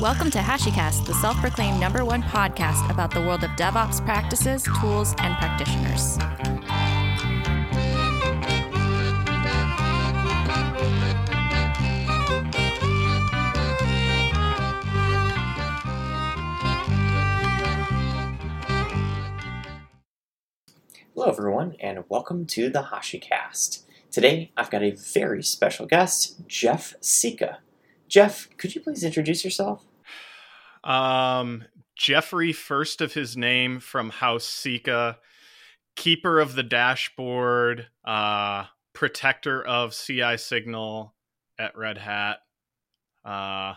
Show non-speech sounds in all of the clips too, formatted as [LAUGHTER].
Welcome to HashiCast, the self proclaimed number one podcast about the world of DevOps practices, tools, and practitioners. Hello, everyone, and welcome to the HashiCast. Today, I've got a very special guest, Jeff Sica. Jeff, could you please introduce yourself? Um, Jeffrey, first of his name from House Sica, keeper of the dashboard, uh, protector of CI signal at Red Hat. Uh,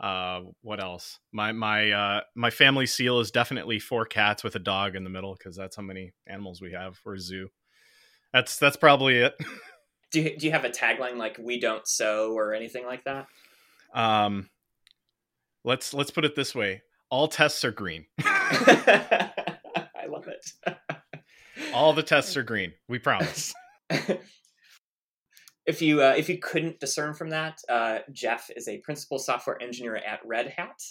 uh, what else? My my uh, my family seal is definitely four cats with a dog in the middle because that's how many animals we have. for a zoo. That's that's probably it. [LAUGHS] do you, do you have a tagline like "We don't sow" or anything like that? Um, let's let's put it this way: all tests are green. [LAUGHS] [LAUGHS] I love it. all the tests are green. We promise. [LAUGHS] if you uh, if you couldn't discern from that, uh, Jeff is a principal software engineer at Red Hat,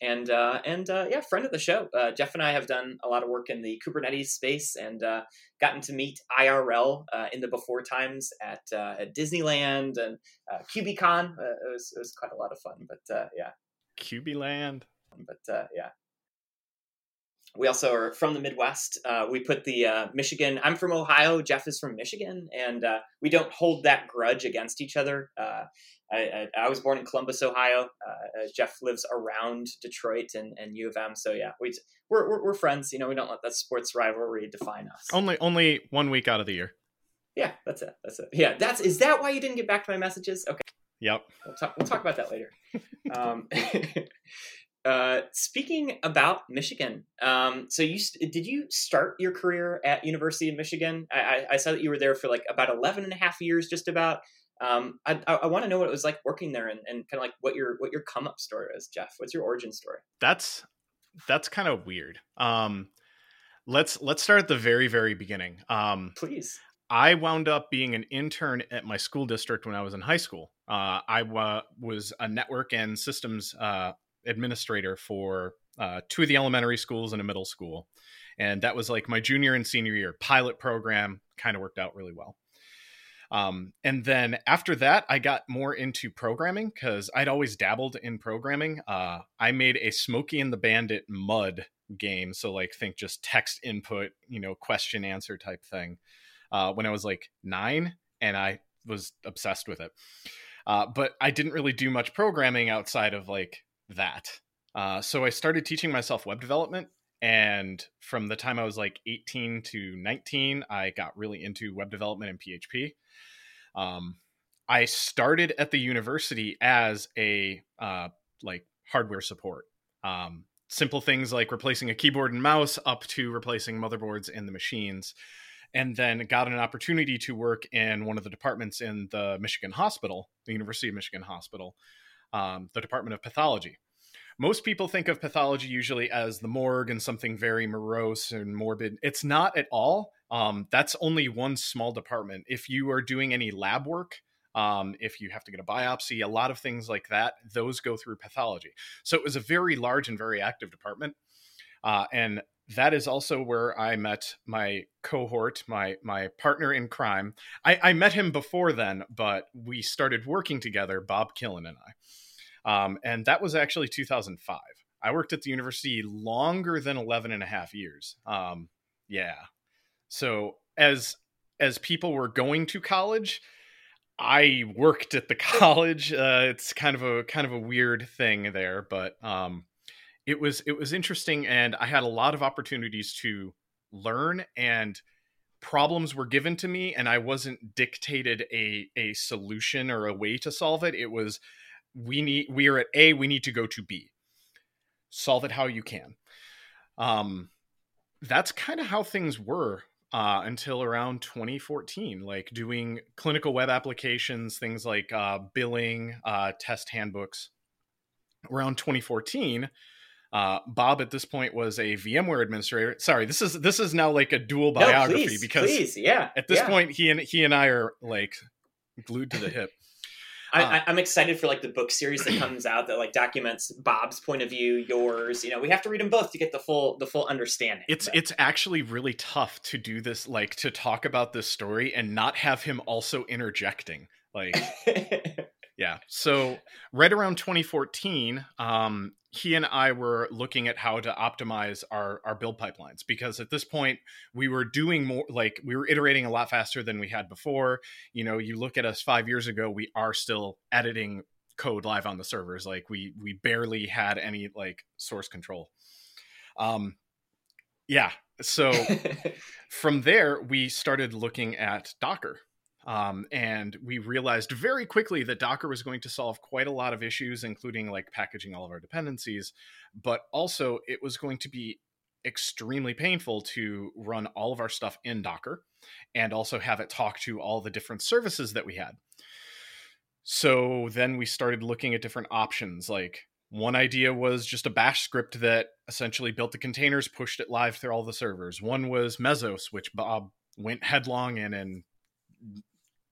and uh, and uh, yeah, friend of the show. Uh, Jeff and I have done a lot of work in the Kubernetes space and uh, gotten to meet IRL uh, in the before times at, uh, at Disneyland and uh, KubeCon. it, was, it was quite a lot of fun, but yeah, KubeLand. But yeah, we also are from the Midwest. Uh, we put the uh, Michigan. I'm from Ohio. Jeff is from Michigan, and uh, we don't hold that grudge against each other. I, I, I, was born in Columbus, Ohio. Uh, Jeff lives around Detroit and, and U of M. So yeah, we we're, we're, we're friends. You know, we don't let that sports rivalry define us. Only only one week out of the year. Yeah, that's it. That's it. Yeah, that's is that why you didn't get back to my messages? Okay. Yep. We'll talk. We'll talk about that later. [LAUGHS] um, [LAUGHS] uh, speaking about Michigan, um, so you did you start your career at University of Michigan? I, I, I saw that you were there for like about 11 and a half years, just about. Um, I, I, I want to know what it was like working there and, and kind of like what your what your come up story is, Jeff. What's your origin story? That's that's kind of weird. Um, let's let's start at the very very beginning. Um, Please. I wound up being an intern at my school district when I was in high school. Uh, I w- was a network and systems uh, administrator for uh, two of the elementary schools and a middle school. And that was like my junior and senior year pilot program, kind of worked out really well. Um, and then after that, I got more into programming because I'd always dabbled in programming. Uh, I made a Smokey and the Bandit mud game. So, like, think just text input, you know, question answer type thing uh, when I was like nine, and I was obsessed with it. Uh, but I didn't really do much programming outside of like that. Uh, so I started teaching myself web development. And from the time I was like 18 to 19, I got really into web development and PHP. Um, I started at the university as a uh, like hardware support. Um, simple things like replacing a keyboard and mouse up to replacing motherboards in the machines and then got an opportunity to work in one of the departments in the Michigan Hospital, the University of Michigan Hospital, um, the Department of Pathology. Most people think of pathology usually as the morgue and something very morose and morbid. It's not at all. Um, that's only one small department. If you are doing any lab work, um, if you have to get a biopsy, a lot of things like that, those go through pathology. So it was a very large and very active department. Uh, and that is also where I met my cohort, my my partner in crime. I, I met him before then, but we started working together, Bob Killen and I. Um, and that was actually 2005. I worked at the university longer than 11 and a half years. Um, yeah, so as as people were going to college, I worked at the [LAUGHS] college. Uh, it's kind of a kind of a weird thing there, but um, it was it was interesting, and I had a lot of opportunities to learn and problems were given to me and i wasn't dictated a a solution or a way to solve it. It was we need we are at a we need to go to b. Solve it how you can. Um that's kind of how things were uh, until around 2014, like doing clinical web applications, things like uh, billing, uh, test handbooks. Around 2014, uh, Bob at this point was a VMware administrator. Sorry, this is this is now like a dual biography no, please, because please, yeah, at this yeah. point he and he and I are like glued to the hip. [LAUGHS] I, am excited for like the book series that comes out that like documents Bob's point of view, yours. You know, we have to read them both to get the full the full understanding. It's but. it's actually really tough to do this, like to talk about this story and not have him also interjecting. Like, [LAUGHS] yeah. So right around 2014, um, he and I were looking at how to optimize our our build pipelines because at this point we were doing more like we were iterating a lot faster than we had before. You know, you look at us 5 years ago, we are still editing code live on the servers like we we barely had any like source control. Um yeah, so [LAUGHS] from there we started looking at Docker um, and we realized very quickly that Docker was going to solve quite a lot of issues, including like packaging all of our dependencies, but also it was going to be extremely painful to run all of our stuff in Docker and also have it talk to all the different services that we had. So then we started looking at different options. Like one idea was just a bash script that essentially built the containers, pushed it live through all the servers. One was Mesos, which Bob went headlong in and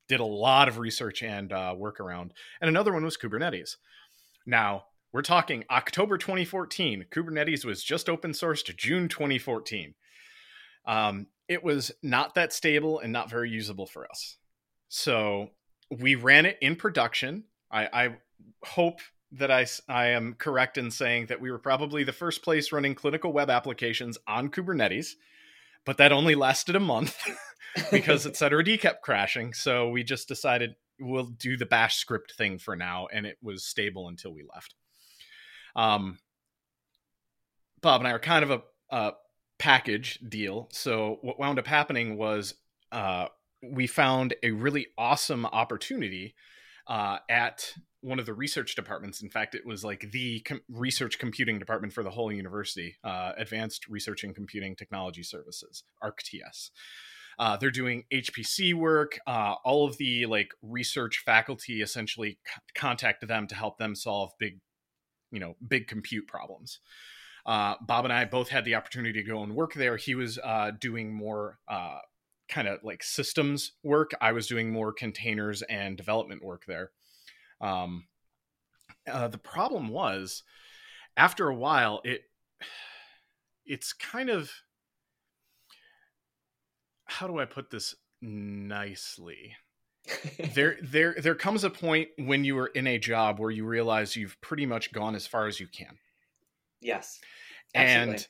did a lot of research and uh, work around. And another one was Kubernetes. Now, we're talking October 2014. Kubernetes was just open sourced June 2014. Um, it was not that stable and not very usable for us. So we ran it in production. I, I hope that I, I am correct in saying that we were probably the first place running clinical web applications on Kubernetes, but that only lasted a month. [LAUGHS] because [LAUGHS] etcd kept crashing. So we just decided we'll do the bash script thing for now, and it was stable until we left. Um, Bob and I are kind of a, a package deal. So what wound up happening was uh, we found a really awesome opportunity uh, at one of the research departments. In fact, it was like the com- research computing department for the whole university, uh, Advanced Research and Computing Technology Services, ARCTS. Uh, they're doing HPC work. Uh, all of the like research faculty essentially c- contact them to help them solve big, you know, big compute problems. Uh, Bob and I both had the opportunity to go and work there. He was uh, doing more uh, kind of like systems work. I was doing more containers and development work there. Um, uh, the problem was, after a while, it it's kind of how do I put this nicely? there [LAUGHS] there there comes a point when you are in a job where you realize you've pretty much gone as far as you can. Yes. Absolutely. And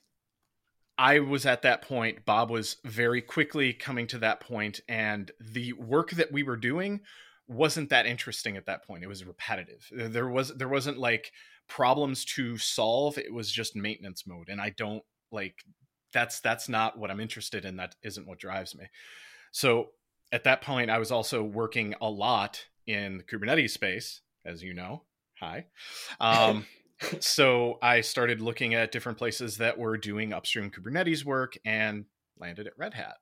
I was at that point. Bob was very quickly coming to that point, and the work that we were doing wasn't that interesting at that point. It was repetitive. There was there wasn't like problems to solve. It was just maintenance mode, and I don't like that's that's not what I'm interested in. That isn't what drives me. So at that point, I was also working a lot in the Kubernetes space, as you know. Hi. [LAUGHS] Um, [LAUGHS] so I started looking at different places that were doing upstream Kubernetes work and landed at Red Hat.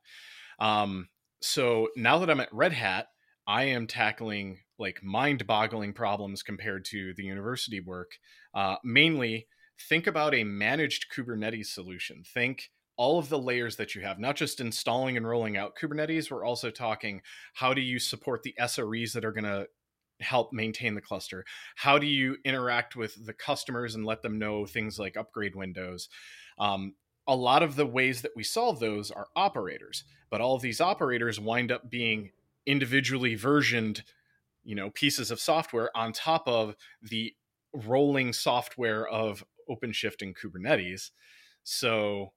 Um, so now that I'm at Red Hat, I am tackling like mind boggling problems compared to the university work. Uh, mainly, think about a managed Kubernetes solution. Think all of the layers that you have, not just installing and rolling out Kubernetes, we're also talking how do you support the SREs that are going to help maintain the cluster? How do you interact with the customers and let them know things like upgrade windows? Um, a lot of the ways that we solve those are operators, but all of these operators wind up being individually versioned, you know, pieces of software on top of the rolling software of OpenShift and Kubernetes. So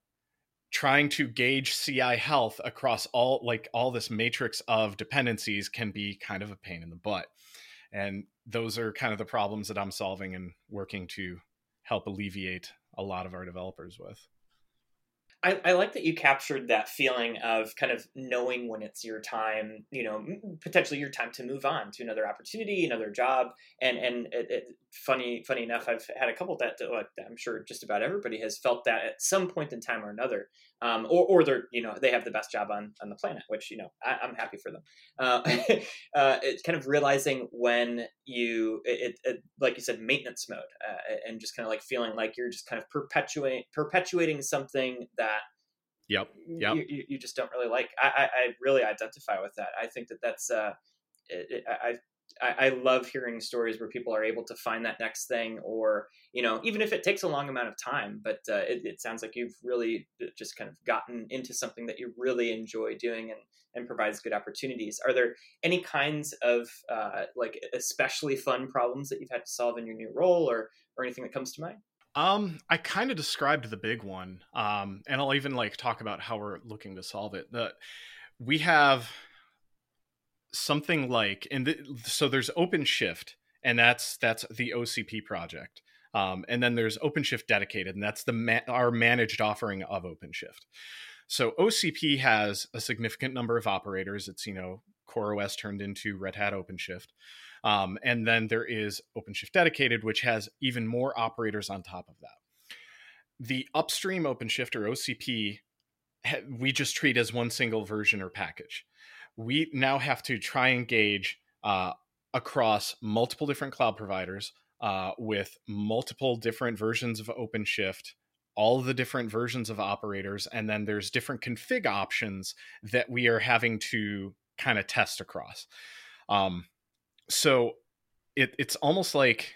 trying to gauge CI health across all like all this matrix of dependencies can be kind of a pain in the butt. And those are kind of the problems that I'm solving and working to help alleviate a lot of our developers with. I, I like that you captured that feeling of kind of knowing when it's your time, you know, potentially your time to move on to another opportunity, another job. And and it, it, funny funny enough, I've had a couple that like I'm sure just about everybody has felt that at some point in time or another, um, or or they're you know they have the best job on on the planet, which you know I, am happy for them. Uh, [LAUGHS] uh, it's kind of realizing when you it, it like you said maintenance mode, uh, and just kind of like feeling like you're just kind of perpetuating perpetuating something that Yep. Yep. You, you, just don't really like. I, I, I really identify with that. I think that that's uh, it, it, I I, I, love hearing stories where people are able to find that next thing, or you know, even if it takes a long amount of time. But uh, it, it, sounds like you've really uh, just kind of gotten into something that you really enjoy doing and and provides good opportunities. Are there any kinds of uh, like especially fun problems that you've had to solve in your new role, or or anything that comes to mind? Um, I kind of described the big one, um, and I'll even like talk about how we're looking to solve it. That we have something like and the, so there's OpenShift, and that's that's the OCP project. Um, and then there's OpenShift dedicated, and that's the ma- our managed offering of OpenShift. So OCP has a significant number of operators. It's you know CoreOS turned into Red Hat OpenShift, um, and then there is OpenShift dedicated, which has even more operators on top of that. The upstream OpenShift or OCP, we just treat as one single version or package we now have to try and gauge uh, across multiple different cloud providers uh, with multiple different versions of OpenShift, all the different versions of operators, and then there's different config options that we are having to kind of test across. Um, so it, it's almost like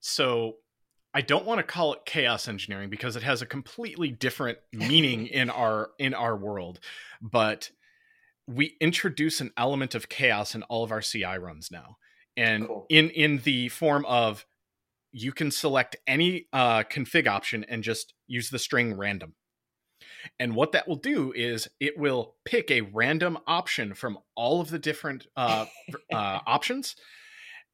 so I don't want to call it chaos engineering because it has a completely different meaning in our in our world, but we introduce an element of chaos in all of our CI runs now, and cool. in in the form of you can select any uh, config option and just use the string random. And what that will do is it will pick a random option from all of the different uh, uh, [LAUGHS] options,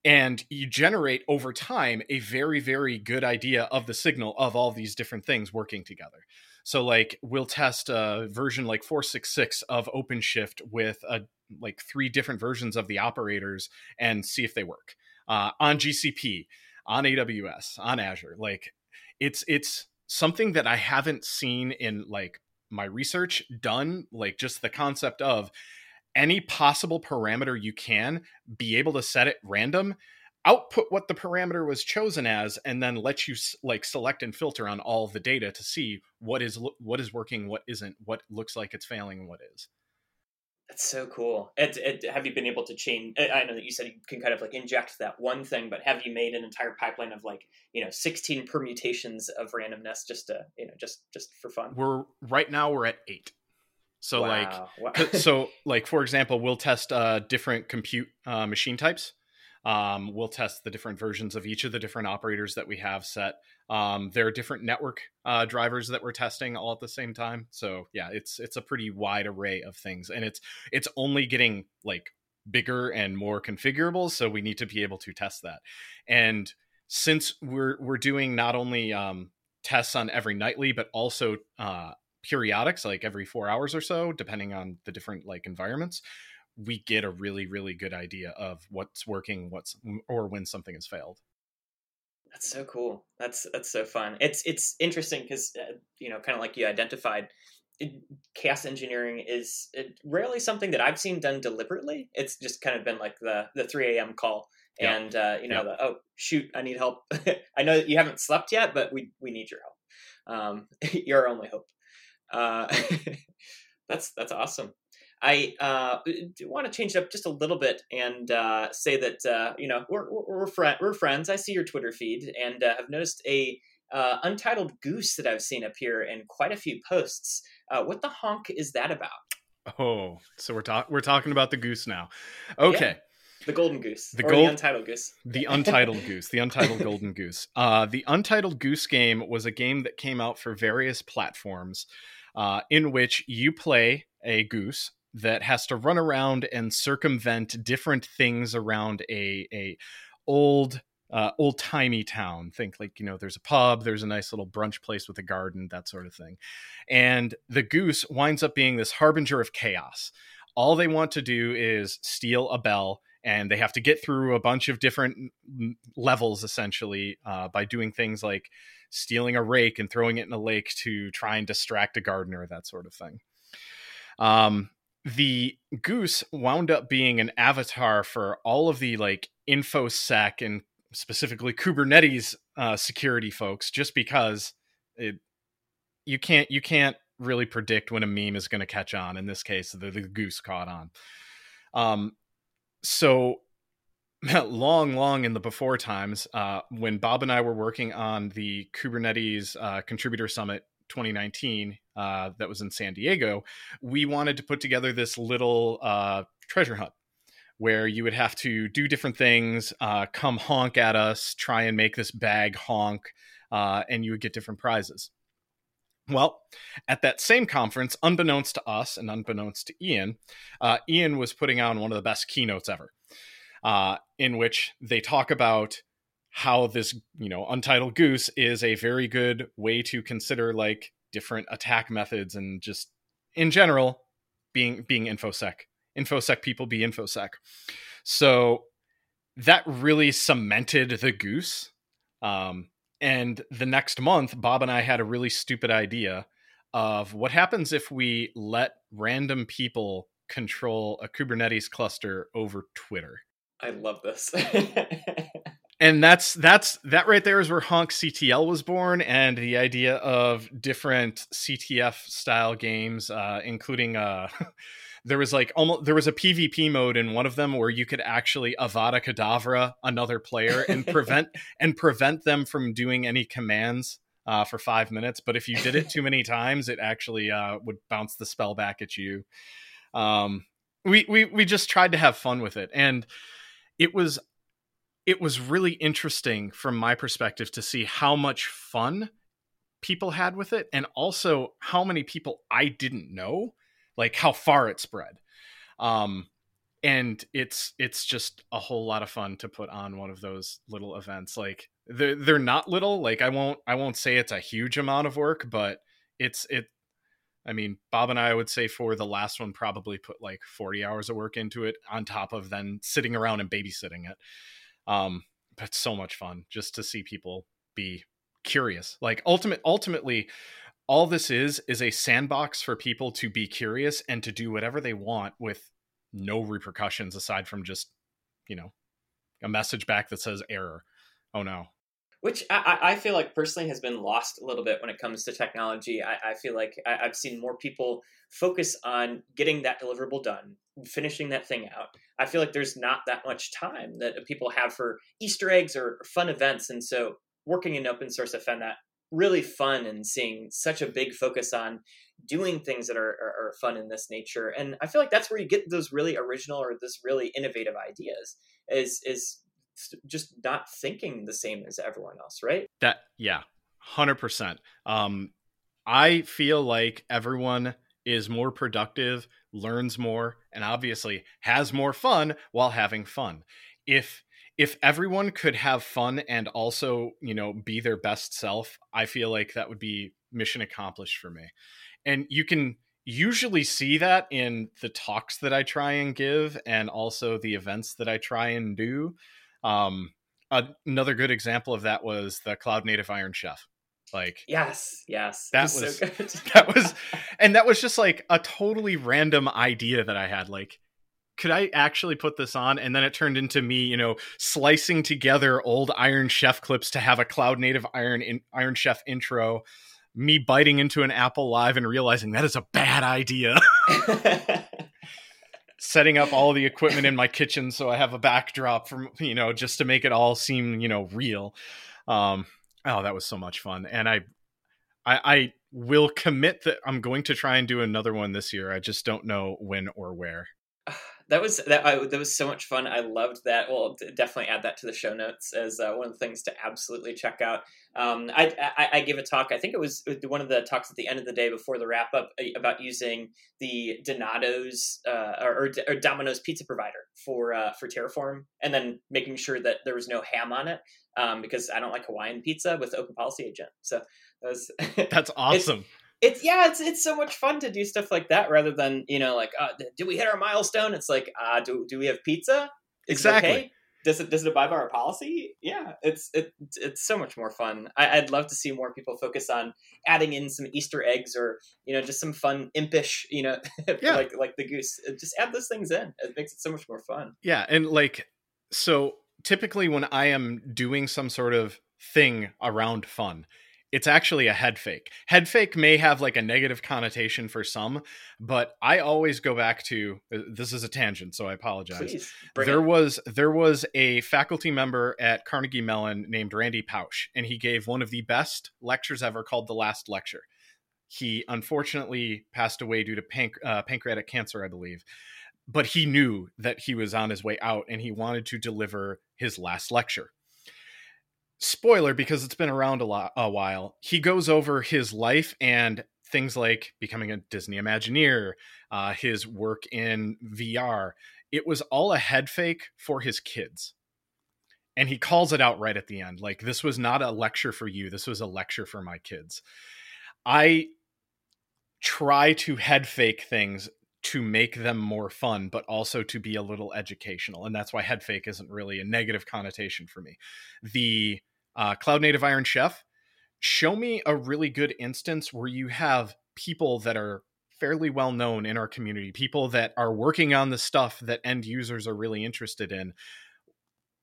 and you generate over time a very very good idea of the signal of all these different things working together. So like we'll test a version like 466 of OpenShift with a like three different versions of the operators and see if they work uh, on GCP, on AWS, on Azure. Like it's it's something that I haven't seen in like my research done. Like just the concept of any possible parameter you can be able to set it random output what the parameter was chosen as and then let you like select and filter on all the data to see what is what is working what isn't what looks like it's failing and what is. That's so cool. It, it, have you been able to change i know that you said you can kind of like inject that one thing but have you made an entire pipeline of like you know 16 permutations of randomness just to you know just just for fun? We're right now we're at eight. So wow. like wow. so [LAUGHS] like for example we'll test uh different compute uh, machine types um, we'll test the different versions of each of the different operators that we have set. Um, there are different network uh, drivers that we're testing all at the same time. So yeah, it's it's a pretty wide array of things, and it's it's only getting like bigger and more configurable. So we need to be able to test that. And since we're we're doing not only um, tests on every nightly, but also uh, periodics, like every four hours or so, depending on the different like environments we get a really really good idea of what's working what's or when something has failed. That's so cool. That's that's so fun. It's it's interesting because uh, you know kind of like you identified it, chaos engineering is rarely something that i've seen done deliberately. It's just kind of been like the the 3 a.m call and uh, you know the, oh shoot i need help. [LAUGHS] I know that you haven't slept yet but we we need your help. Um, [LAUGHS] you're our only hope. Uh, [LAUGHS] that's that's awesome I uh, want to change it up just a little bit and uh, say that uh, you know we're we're, we're, we're, friends. I see your Twitter feed and uh, have noticed a uh, untitled goose that I've seen appear in quite a few posts. Uh, what the honk is that about? Oh, so we're talking we're talking about the goose now. Okay. Yeah. The golden goose. The, gold, the untitled goose. The untitled [LAUGHS] goose. The untitled golden goose. Uh, the untitled goose game was a game that came out for various platforms, uh, in which you play a goose that has to run around and circumvent different things around a a old uh, old timey town. Think like you know, there's a pub, there's a nice little brunch place with a garden, that sort of thing. And the goose winds up being this harbinger of chaos. All they want to do is steal a bell, and they have to get through a bunch of different levels essentially uh, by doing things like stealing a rake and throwing it in a lake to try and distract a gardener, that sort of thing. Um, the goose wound up being an avatar for all of the like infosec and specifically kubernetes uh, security folks just because it you can't you can't really predict when a meme is going to catch on in this case the, the goose caught on. Um so [LAUGHS] long, long in the before times, uh, when Bob and I were working on the Kubernetes uh, Contributor Summit 2019 uh, that was in San Diego, we wanted to put together this little uh, treasure hunt where you would have to do different things, uh, come honk at us, try and make this bag honk, uh, and you would get different prizes. Well, at that same conference, unbeknownst to us and unbeknownst to Ian, uh, Ian was putting on one of the best keynotes ever, uh, in which they talk about how this, you know, Untitled Goose is a very good way to consider like different attack methods and just in general being being infosec. Infosec people be infosec. So that really cemented the goose. Um, and the next month, Bob and I had a really stupid idea of what happens if we let random people control a Kubernetes cluster over Twitter. I love this. [LAUGHS] and that's that's that right there is where honk ctl was born and the idea of different ctf style games uh, including uh, [LAUGHS] there was like almost there was a PvP mode in one of them where you could actually Avada Kedavra another player and prevent [LAUGHS] and prevent them from doing any commands uh, for five minutes. But if you did it too many times, it actually uh, would bounce the spell back at you. Um, we we we just tried to have fun with it, and it was it was really interesting from my perspective to see how much fun people had with it and also how many people I didn't know like how far it spread. Um, and it's it's just a whole lot of fun to put on one of those little events. Like they're they're not little. Like I won't I won't say it's a huge amount of work, but it's it. I mean, Bob and I would say for the last one probably put like 40 hours of work into it on top of then sitting around and babysitting it. Um, but so much fun just to see people be curious. Like ultimate ultimately all this is is a sandbox for people to be curious and to do whatever they want with no repercussions aside from just you know a message back that says error oh no which I, I feel like personally has been lost a little bit when it comes to technology. I, I feel like I, have seen more people focus on getting that deliverable done, finishing that thing out. I feel like there's not that much time that people have for Easter eggs or fun events, and so working in open source, I found that really fun and seeing such a big focus on doing things that are, are, are, fun in this nature and i feel like that's where you get those really original or this really innovative ideas is is just not thinking the same as everyone else right that yeah 100% um i feel like everyone is more productive learns more and obviously has more fun while having fun if if everyone could have fun and also, you know, be their best self, I feel like that would be mission accomplished for me. And you can usually see that in the talks that I try and give and also the events that I try and do. Um, another good example of that was the Cloud Native Iron Chef. Like yes, yes, that was, was so [LAUGHS] that was, and that was just like a totally random idea that I had. Like could I actually put this on? And then it turned into me, you know, slicing together old Iron Chef clips to have a cloud native Iron in, Iron Chef intro. Me biting into an apple live and realizing that is a bad idea. [LAUGHS] [LAUGHS] Setting up all the equipment in my kitchen so I have a backdrop from you know just to make it all seem you know real. Um, oh, that was so much fun, and I, I, I will commit that I'm going to try and do another one this year. I just don't know when or where that was that I, that was so much fun. I loved that. We'll definitely add that to the show notes as uh, one of the things to absolutely check out. Um, I, I, I gave a talk. I think it was one of the talks at the end of the day before the wrap up uh, about using the Donato's uh, or, or, Domino's pizza provider for uh, for Terraform, and then making sure that there was no ham on it um, because I don't like Hawaiian pizza with Open Policy Agent. So that was that's [LAUGHS] awesome it's yeah, it's it's so much fun to do stuff like that rather than you know like uh, do we hit our milestone? It's like uh, do do we have pizza? Is exactly. It okay? Does it does it abide by our policy? Yeah, it's it it's so much more fun. I, would love to see more people focus on adding in some Easter eggs or you know just some fun impish you know [LAUGHS] yeah. like like the goose. Just add those things in. It makes it so much more fun. Yeah, and like so typically when I am doing some sort of thing around fun, it's actually a head fake. Head fake may have like a negative connotation for some, but I always go back to uh, this is a tangent, so I apologize. Please, there it. was there was a faculty member at Carnegie Mellon named Randy Pausch, and he gave one of the best lectures ever called the Last Lecture. He unfortunately passed away due to panc- uh, pancreatic cancer, I believe. But he knew that he was on his way out and he wanted to deliver his last lecture spoiler because it's been around a lot a while he goes over his life and things like becoming a disney imagineer uh, his work in vr it was all a head fake for his kids. And he calls it out right at the end like this was not a lecture for you this was a lecture for my kids. I try to head fake things to make them more fun but also to be a little educational and that's why head fake isn't really a negative connotation for me. The uh, Cloud Native Iron Chef, show me a really good instance where you have people that are fairly well known in our community, people that are working on the stuff that end users are really interested in,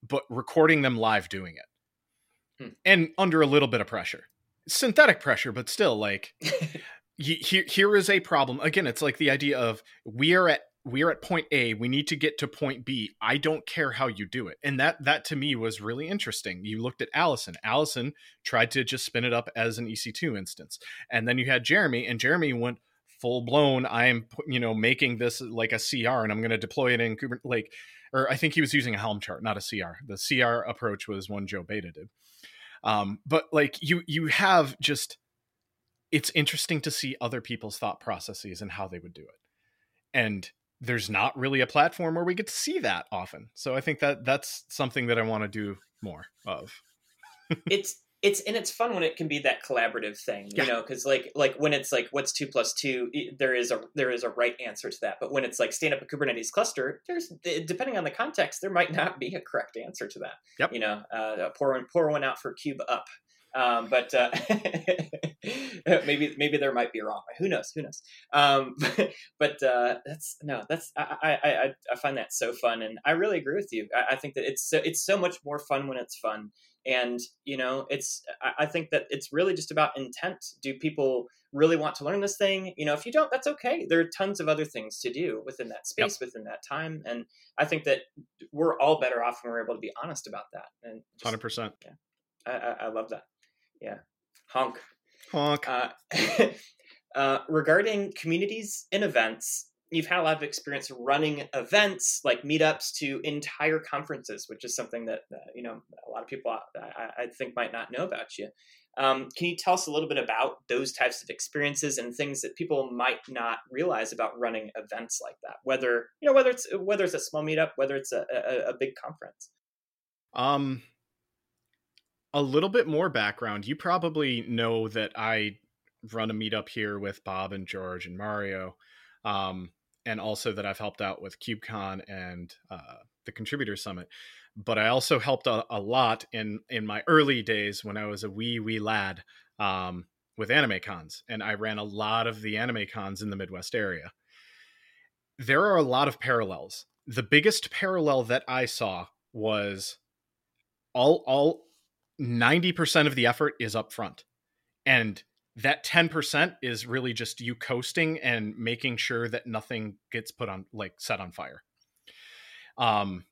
but recording them live doing it. Hmm. And under a little bit of pressure. Synthetic pressure, but still like [LAUGHS] here here is a problem. Again, it's like the idea of we are at we're at point A, we need to get to point B. I don't care how you do it. And that that to me was really interesting. You looked at Allison. Allison tried to just spin it up as an EC2 instance. And then you had Jeremy and Jeremy went full blown I'm you know making this like a CR and I'm going to deploy it in Kubernetes like or I think he was using a Helm chart, not a CR. The CR approach was one Joe Beda did. Um, but like you you have just it's interesting to see other people's thought processes and how they would do it. And there's not really a platform where we get to see that often. So I think that that's something that I want to do more of. [LAUGHS] it's it's and it's fun when it can be that collaborative thing, you yeah. know, because like like when it's like what's two plus two, there is a there is a right answer to that. But when it's like stand up a Kubernetes cluster, there's depending on the context, there might not be a correct answer to that. Yep. You know, uh, pour one pour one out for cube up. Um, but uh, [LAUGHS] maybe maybe there might be a wrong. Who knows? Who knows? Um, [LAUGHS] but, uh, that's no, that's I, I I find that so fun, and I really agree with you. I, I, think that it's so it's so much more fun when it's fun, and you know, it's I, I think that it's really just about intent. Do people really want to learn this thing? You know, if you don't, that's okay. There are tons of other things to do within that space, yep. within that time, and I think that we're all better off when we're able to be honest about that. And hundred percent. Yeah, I, I love that. Yeah. Honk. Honk. Uh, [LAUGHS] uh, regarding communities and events, you've had a lot of experience running events like meetups to entire conferences, which is something that uh, you know a lot of people uh, I, I, think might not know about you. Um, can you tell us a little bit about those types of experiences and things that people might not realize about running events like that? Whether you know whether it's whether it's a small meetup, whether it's a, a, a big conference. Um, a little bit more background. You probably know that I run a meetup here with Bob and George and Mario, um, and also that I've helped out with KubeCon and uh, the Contributor Summit. But I also helped a, a, lot in in my early days when I was a wee wee lad um, with anime cons, and I ran a lot of the anime cons in the Midwest area. There are a lot of parallels. The biggest parallel that I saw was all all 90% of the effort is up front. And that 10% is really just you coasting and making sure that nothing gets put on like set on fire. Um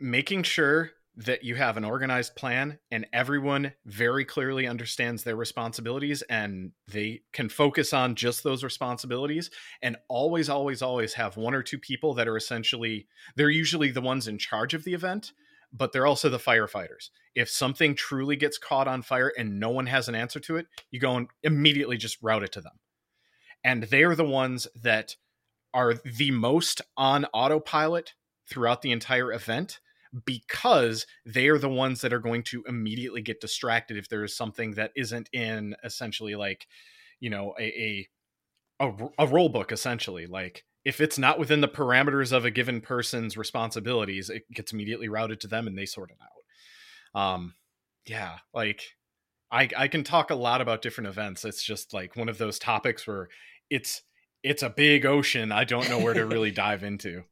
making sure that you have an organized plan and everyone very clearly understands their responsibilities and they can focus on just those responsibilities and always always always have one or two people that are essentially they're usually the ones in charge of the event but they're also the firefighters. If something truly gets caught on fire and no one has an answer to it, you go and immediately just route it to them. And they are the ones that are the most on autopilot throughout the entire event because they are the ones that are going to immediately get distracted if there is something that isn't in essentially like, you know, a a, a, a rule book essentially like if it's not within the parameters of a given person's responsibilities, it gets immediately routed to them and they sort it out. Um, yeah, like I I can talk a lot about different events. It's just like one of those topics where it's it's a big ocean. I don't know where to really [LAUGHS] dive into.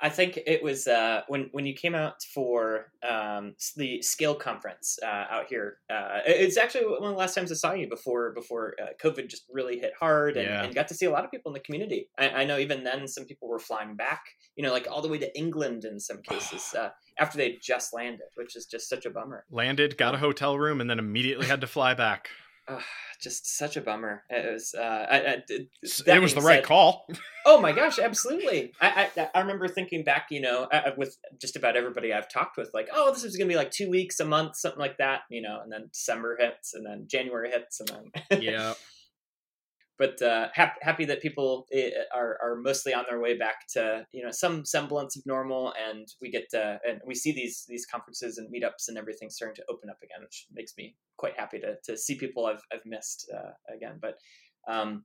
I think it was uh, when when you came out for um, the Scale conference uh, out here. Uh, it's actually one of the last times I saw you before before uh, COVID just really hit hard, and, Yeah. and got to see a lot of people in the community. I, I know even then some people were flying back, you know, like all the way to England in some cases [SIGHS] uh, after they just landed, which is just such a bummer. Landed, got a hotel room, and then immediately had to fly back. Ugh, just such a bummer. It was. Uh, I, I, it that was the being right call. [LAUGHS] Oh my gosh, absolutely. I, I I remember thinking back, you know, uh, with just about everybody I've talked with, like, oh, this is going to be like two weeks, a month, something like that, you know, and then December hits, and then January hits, and then yeah. [LAUGHS] but uh, hap- happy that people eh, are are mostly on their way back to you know some semblance of normal, and we get to, and we see these these conferences and meetups and everything starting to open up again, which makes me quite happy to to see people I've I've missed uh, again. But um,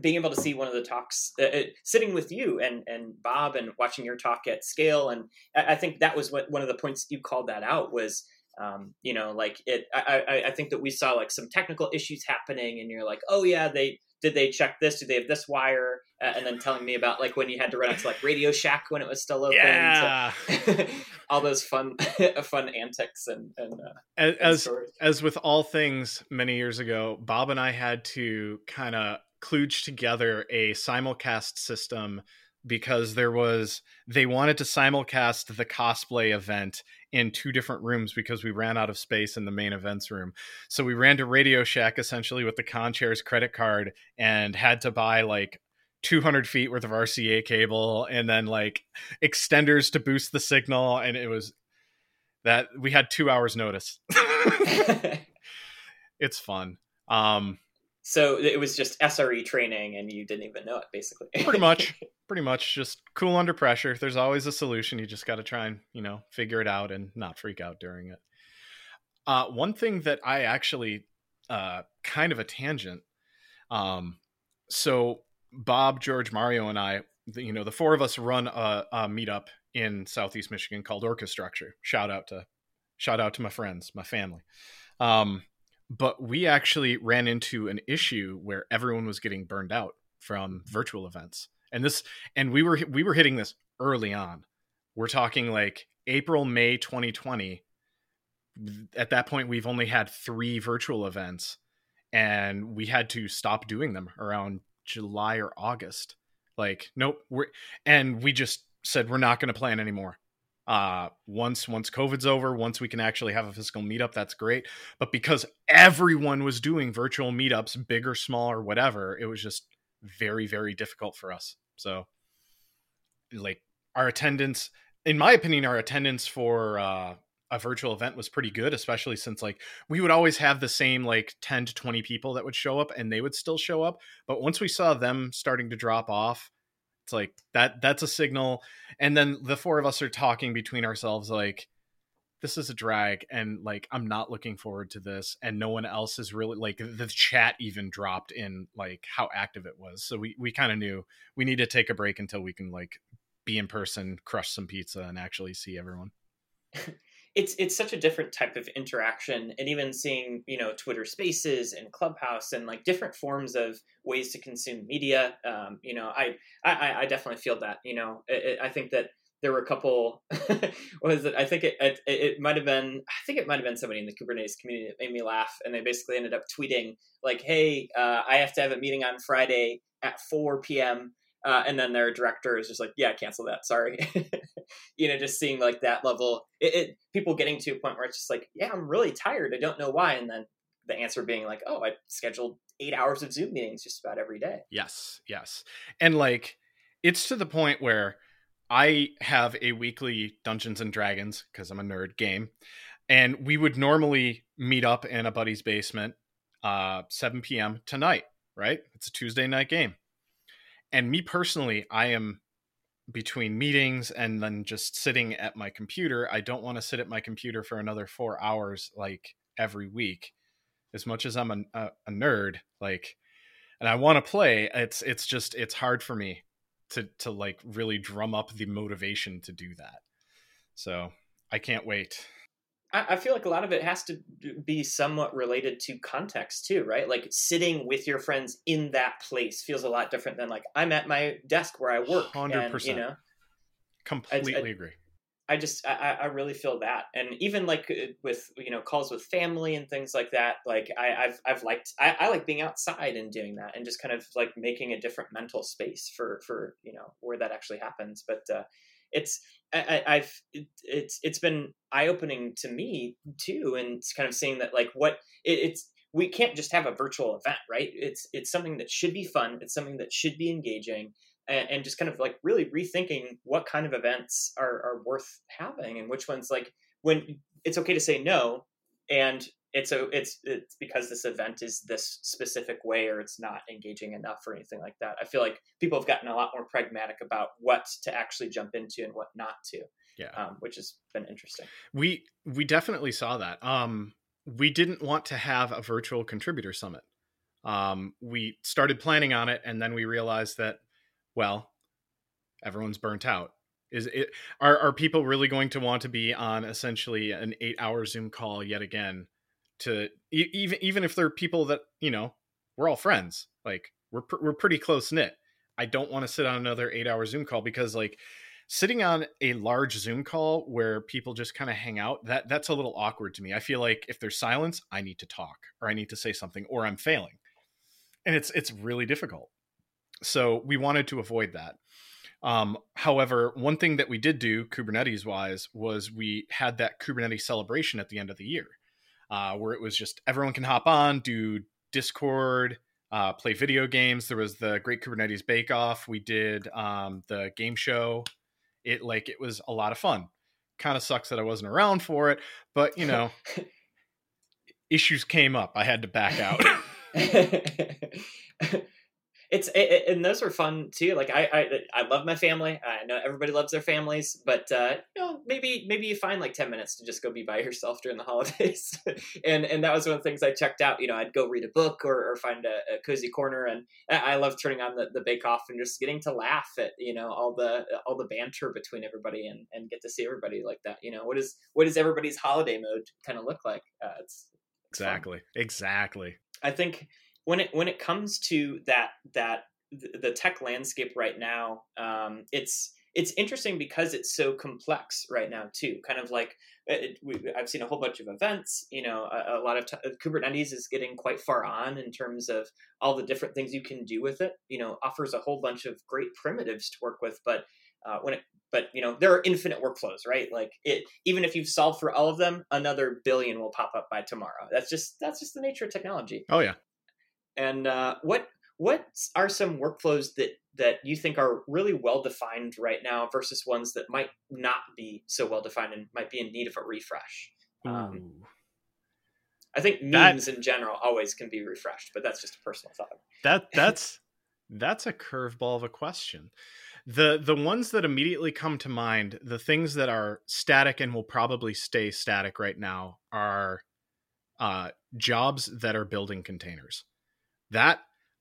being able to see one of the talks, uh, uh, sitting with you and and Bob, and watching your talk at scale, and I, I think that was what one of the points you called that out was. Um, you know, like it. I, I I think that we saw like some technical issues happening, and you're like, oh yeah, they did they check this? Do they have this wire? Uh, and then telling me about like when you had to run out to like Radio Shack when it was still open. Yeah. to- [LAUGHS] all those fun, [LAUGHS] fun antics and and, uh, As, and as as with all things many years ago, Bob and I had to kind of kludge together a simulcast system because there was they wanted to simulcast the cosplay event in two different rooms because we ran out of space in the main events room. So we ran to Radio Shack essentially with the con Conchairs credit card and had to buy like 200 feet worth of RCA cable and then like extenders to boost the signal and it was that we had 2 hours notice. [LAUGHS] [LAUGHS] it's fun. Um so it was just SRE training, and you didn't even know it, basically. pretty much. [LAUGHS] Pretty much. Just cool under pressure. There's always a solution you just got to try and you know figure it out and not freak out during it. Uh, one thing that i actually uh, kind of a tangent um, so bob george mario and i the, you know the four of us run a, a meetup in southeast michigan called orchestructure shout out to shout out to my friends my family. Um, but we actually ran into an issue where everyone was getting burned out from virtual events. And this and we were we were hitting this early on. We're talking like april may 2020 at that point we've only had three virtual events and we had to stop doing them around july or august. Like nope we're and we just said we're not going to plan anymore uh once once covid's over once we can actually have a physical meetup that's great. But because everyone was doing virtual meetups big or small or whatever it was just very very difficult for us. So like our attendance in my opinion our attendance for uh a virtual event was pretty good especially since like we would always have the same like 10 to 20 people that would show up and they would still show up. But once we saw them starting to drop off it's like that that's a signal. And then the four of us are talking between ourselves like this is a drag and like i'm not looking forward to this and no one else is really like the chat even dropped in like how active it was. So we we kind of knew we need to take a break until we can like be in person crush some pizza and actually see everyone [LAUGHS] it's it's such a different type of interaction and even seeing you know twitter spaces and clubhouse and like different forms of ways to consume media um, you know I, I i definitely feel that you know i think that there were a couple [LAUGHS] what was it i think it it, it might have been i think it might have been somebody in the kubernetes community that made me laugh and they basically ended up tweeting like hey uh, i have to have a meeting on friday at 4 p.m uh, and then their director is just like, "Yeah, cancel that. Sorry." [LAUGHS] you know, just seeing like that level, it, it people getting to a point where it's just like, "Yeah, I'm really tired. I don't know why." And then the answer being like, "Oh, I scheduled eight hours of Zoom meetings just about every day." yes yes and like it's to the point where i have a weekly dungeons and dragons because i'm a nerd game and we would normally meet up in a buddy's basement uh 7 p.m tonight right it's a tuesday night game and me personally i am between meetings and then just sitting at my computer i don't want to sit at my computer for another four hours like every week. As much as i'm a, a, a nerd like and i want to play it's it's just it's hard for me to to like really drum up the motivation to do that. So i can't wait I, feel like a lot of it has to be somewhat related to context too, right? Like sitting with your friends in that place feels a lot different than like I'm at my desk where I work. 100%. you know, Completely I, I, agree. I just I, I really feel that, and even like uh, with you know calls with family and things like that. Like I, I've I've liked I, I like being outside and doing that, and just kind of like making a different mental space for for you know where that actually happens. But uh, it's I, I've it, it's it's been eye opening to me too, and it's kind of seeing that like what it, it's we can't just have a virtual event, right? It's it's something that should be fun. It's something that should be engaging and, and just kind of like really rethinking what kind of events are, are worth having and which ones like when it's okay to say no and it's a it's it's because this event is this specific way or it's not engaging enough or anything like that. I feel like people have gotten a lot more pragmatic about what to actually jump into and what not to yeah. um, which has been interesting. We we definitely saw that. Um we didn't want to have a virtual contributor summit. Um we started planning on it and then we realized that well, everyone's burnt out. Is it are are people really going to want to be on essentially an eight hour Zoom call yet again? To even even if they're people that you know we're all friends, like we're we're pretty close knit. I don't want to sit on another eight hour Zoom call because like sitting on a large Zoom call where people just kind of hang out that that's a little awkward to me. I feel like if there's silence, I need to talk or I need to say something or I'm failing, and it's it's really difficult. So we wanted to avoid that. Um, however, one thing that we did do Kubernetes wise was we had that Kubernetes celebration at the end of the year, uh, where it was just everyone can hop on, do Discord, uh, play video games. There was the Great Kubernetes Bake Off. We did um, the game show. It like it was a lot of fun. Kind of sucks that I wasn't around for it, but you know, [LAUGHS] issues came up. I had to back out. [LAUGHS] [LAUGHS] it's it, and those are fun too. Like I, I I love my family. I know everybody loves their families, but uh, you know maybe maybe you find like ten minutes to just go be by [LAUGHS] yourself during the holidays. [LAUGHS] and and that was one of the things I checked out. You know, I'd go read a book or, or find a, a cozy corner, and I love turning on the, the Bake Off and just getting to laugh at you know all the all the banter between everybody and and get to see everybody like that. You know, what is what does everybody's holiday mode kind of look like? Uh, it's, it's exactly fun. exactly. I think when it when it comes to that that the tech landscape right now, um, it's it's interesting because it's so complex right now too. Kind of like uh, it, we, I've seen a whole bunch of events. You know, a, a lot of t- uh, Kubernetes is getting quite far on in terms of all the different things you can do with it. You know, offers a whole bunch of great primitives to work with, but uh, when it but you know there are infinite workflows right like it even if you've solved for all of them another billion will pop up by tomorrow that's just that's just the nature of technology oh yeah and uh, what what are some workflows that that you think are really well defined right now versus ones that might not be so well defined and might be in need of a refresh? Um, I think memes that, in general always can be refreshed, but that's just a personal thought. That [LAUGHS] that's that's a curveball of a question. The the ones that immediately come to mind, the things that are static and will probably stay static right now are uh, jobs that are building containers that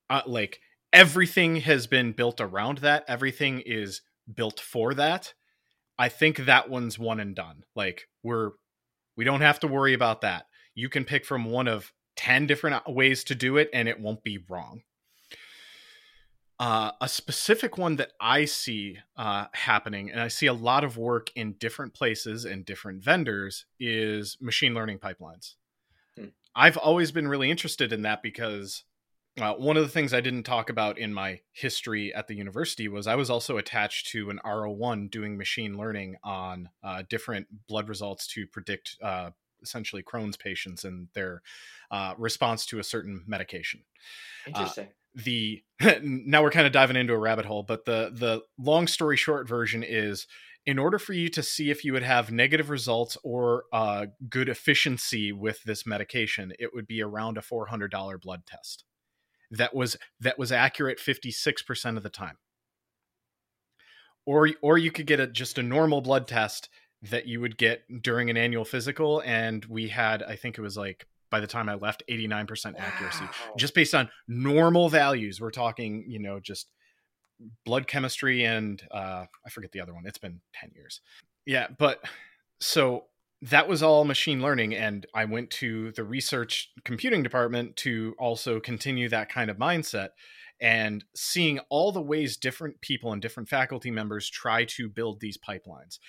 uh, like everything has been built around that. Everything is built for that. I think that one's one and done. Like we're we don't have to worry about that. You can pick from one of 10 different uh, ways to do it and it won't be wrong. Uh, a specific one that I see uh, happening, and I see a lot of work in different places and different vendors, is machine learning pipelines. Hmm. I've always been really interested in that because uh, one of the things I didn't talk about in my history at the university was I was also attached to an R01 doing machine learning on uh, different blood results to predict uh, essentially Crohn's patients and their uh, response to a certain medication. Uh, Interesting. the [LAUGHS] now we're kind of diving into a rabbit hole, but the the long story short version is in order for you to see if you would have negative results or uh, good efficiency with this medication, it would be around a $400 blood test that was that was accurate 56% of the time. Or or you could get a just a normal blood test that you would get during an annual physical and we had i think it was like by the time i left 89% accuracy. Wow. just based on normal values we're talking you know just blood chemistry and uh i forget the other one. It's been 10 years. Yeah but so that was all machine learning and i went to the research computing department to also continue that kind of mindset and seeing all the ways different people and different faculty members try to build these pipelines.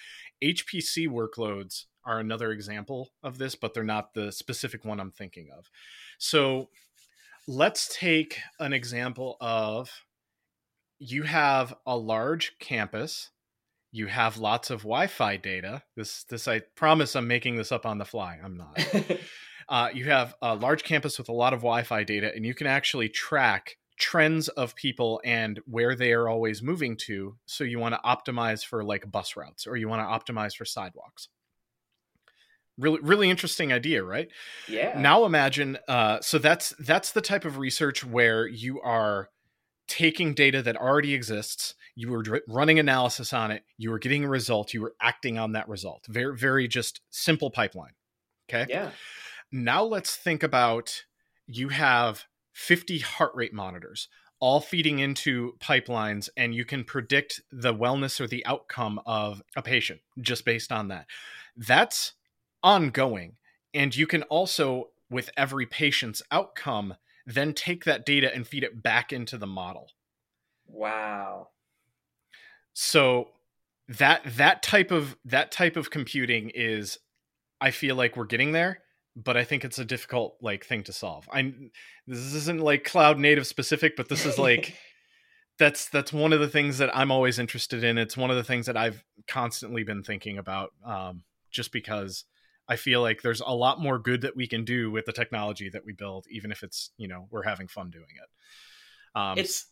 HPC workloads are another example of this, but they're not the specific one I'm thinking of. So let's take an example of you have a large campus you have lots of wi-fi data. This this i promise i'm making this up on the fly. I'm not. [LAUGHS] Uh, you have a large campus with a lot of wi-fi data and you can actually track trends of people and where they are always moving to so you want to optimize for like bus routes or you want to optimize for sidewalks. Really really interesting idea right? Yeah. Now imagine uh, so that's that's the type of research where you are taking data that already exists you were dr- running analysis on it you were getting a result you were acting on that result. Very very just simple pipeline okay? Yeah. Now let's think about you have 50 heart rate monitors all feeding into pipelines and you can predict the wellness or the outcome of a patient just based on that. That's ongoing and you can also with every patient's outcome then take that data and feed it back into the model. Wow. So that that type of that type of computing is i feel like we're getting there but i think it's a difficult like thing to solve. I this isn't like cloud native specific but this is like [LAUGHS] that's that's one of the things that i'm always interested in. It's one of the things that i've constantly been thinking about um, just because i feel like there's a lot more good that we can do with the technology that we build even if it's you know we're having fun doing it um, it's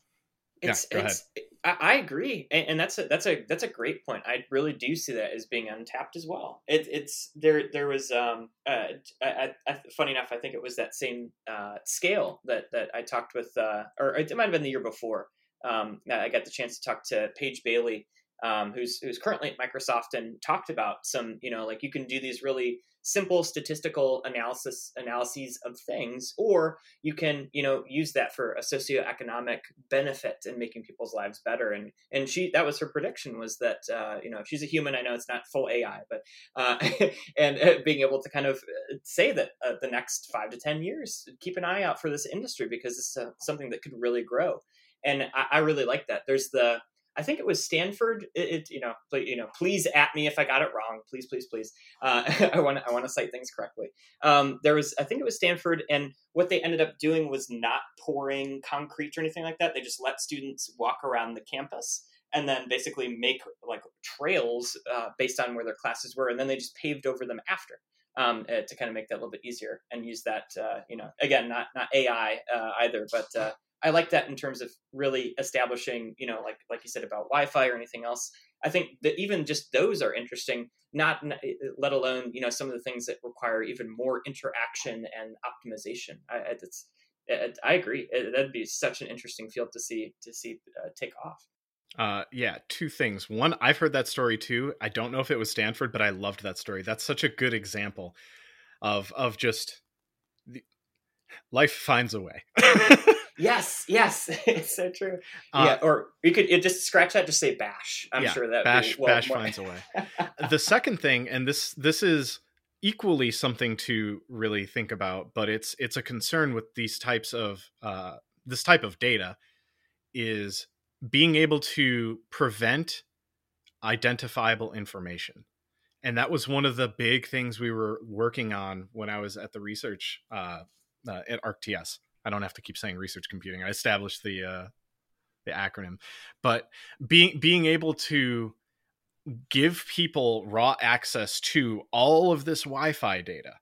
it's, yeah, it's I, I, agree, and, and, that's a that's a that's a great point. I really do see that as being untapped as well. It, it's there. There was um, uh, I, I, funny enough, I think it was that same uh, scale that that I talked with, uh, or it might have been the year before. Um, I got the chance to talk to Paige Bailey, um, who's who's currently at Microsoft, and talked about some, you know, like you can do these really simple statistical analysis analyses of things or you can you know use that for a socioeconomic benefit and making people's lives better. And and she that was her prediction was that uh, you know if she's a human i know it's not full ai but uh, [LAUGHS] and uh, being able to kind of uh, say that uh, the next five to ten years keep an eye out for this industry because it's uh, something that could really grow. And I, I really like that. There's the I think it was Stanford. It, it, you know, you know, please at me if I got it wrong. Please, please, please. Uh, [LAUGHS] I want I want to cite things correctly. Um, there was, I think it was Stanford, and what they ended up doing was not pouring concrete or anything like that. They just let students walk around the campus and then basically make like trails uh, based on where their classes were, and then they just paved over them after. Um, uh, to kind of make that a little bit easier and use that, uh, you know, again, not not AI uh, either, but uh, I like that in terms of really establishing, you know, like like you said about Wi-Fi or anything else. I think that even just those are interesting. Not eh, let alone you know some of the things that require even more interaction and optimization. I, it's, it, I agree. It, that'd be such an interesting field to see to see uh, take off. Uh, yeah, two things. One, I've heard that story too. I don't know if it was Stanford, but I loved that story. That's such a good example of of just the, life finds a way. [LAUGHS] Yes, yes, [LAUGHS] it's so true. Uh, yeah, or you could it just scratch that, just say bash. I'm yeah, sure that bash well bash more... finds a way. [LAUGHS] the second thing, and this this is equally something to really think about, but it's it's a concern with these types of uh, this type of data is being able to prevent identifiable information and that was one of the big things we were working on when I was at the research uh, uh, at ArcTS. I don't have to keep saying research computing. I established the uh, the acronym, but being being able to give people raw access to all of this Wi-Fi data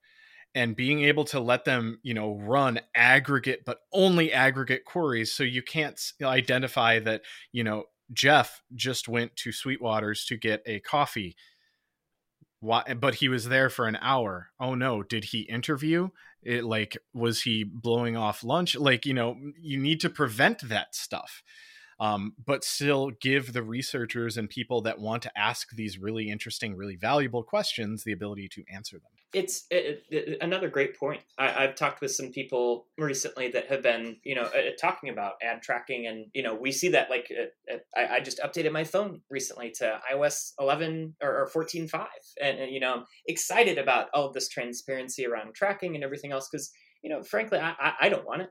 and being able to let them, you know, run aggregate but only aggregate queries so you can't identify that, you know, Jeff just went to Sweetwater's to get a coffee why but he was there for an hour. Oh no did he interview? It like was he blowing off lunch? Like you know you need to prevent that stuff um, but still give the researchers and people that want to ask these really interesting really valuable questions the ability to answer them it's it, it, another great point. I, have talked with some people recently that have been, you know, uh, talking about ad tracking, and you know, we see that. Like, uh, I, I, just updated my phone recently to iOS 11 or, or 14.5, and, and, you know, I'm excited about all this transparency around tracking and everything else because, you know, frankly, I, I don't want it.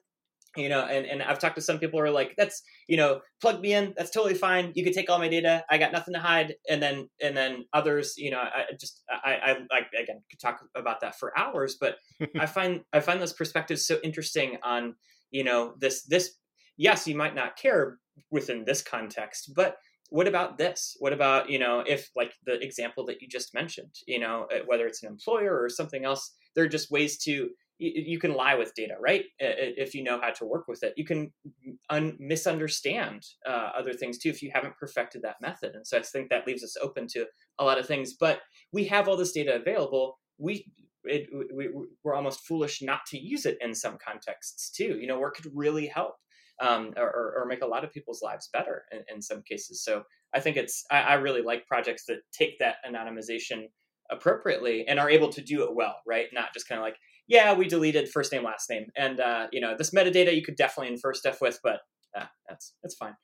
You know and, and i've talked to some people who are like that's you know plug me in that's totally fine you can take all my data i got nothing to hide and then and then others you know i just i i, I again could talk about that for hours but [LAUGHS] i find i find those perspectives so interesting on you know this this yes you might not care within this context but what about this? What about you know if like the example that you just mentioned you know eh, whether it's an employer or something else there are just ways to you, can lie with data, right? If you know how to work with it, you can un- misunderstand uh, other things too if you haven't perfected that method. And so I think that leaves us open to a lot of things. But we have all this data available. We it, we, we're almost foolish not to use it in some contexts too. You know, where it could really help um, or, or, make a lot of people's lives better in, in some cases. So I think it's I, I really like projects that take that anonymization appropriately and are able to do it well, right? Not just kind of like yeah, we deleted first name, last name, and uh, you know this metadata you could definitely infer stuff with, but uh, that's that's fine.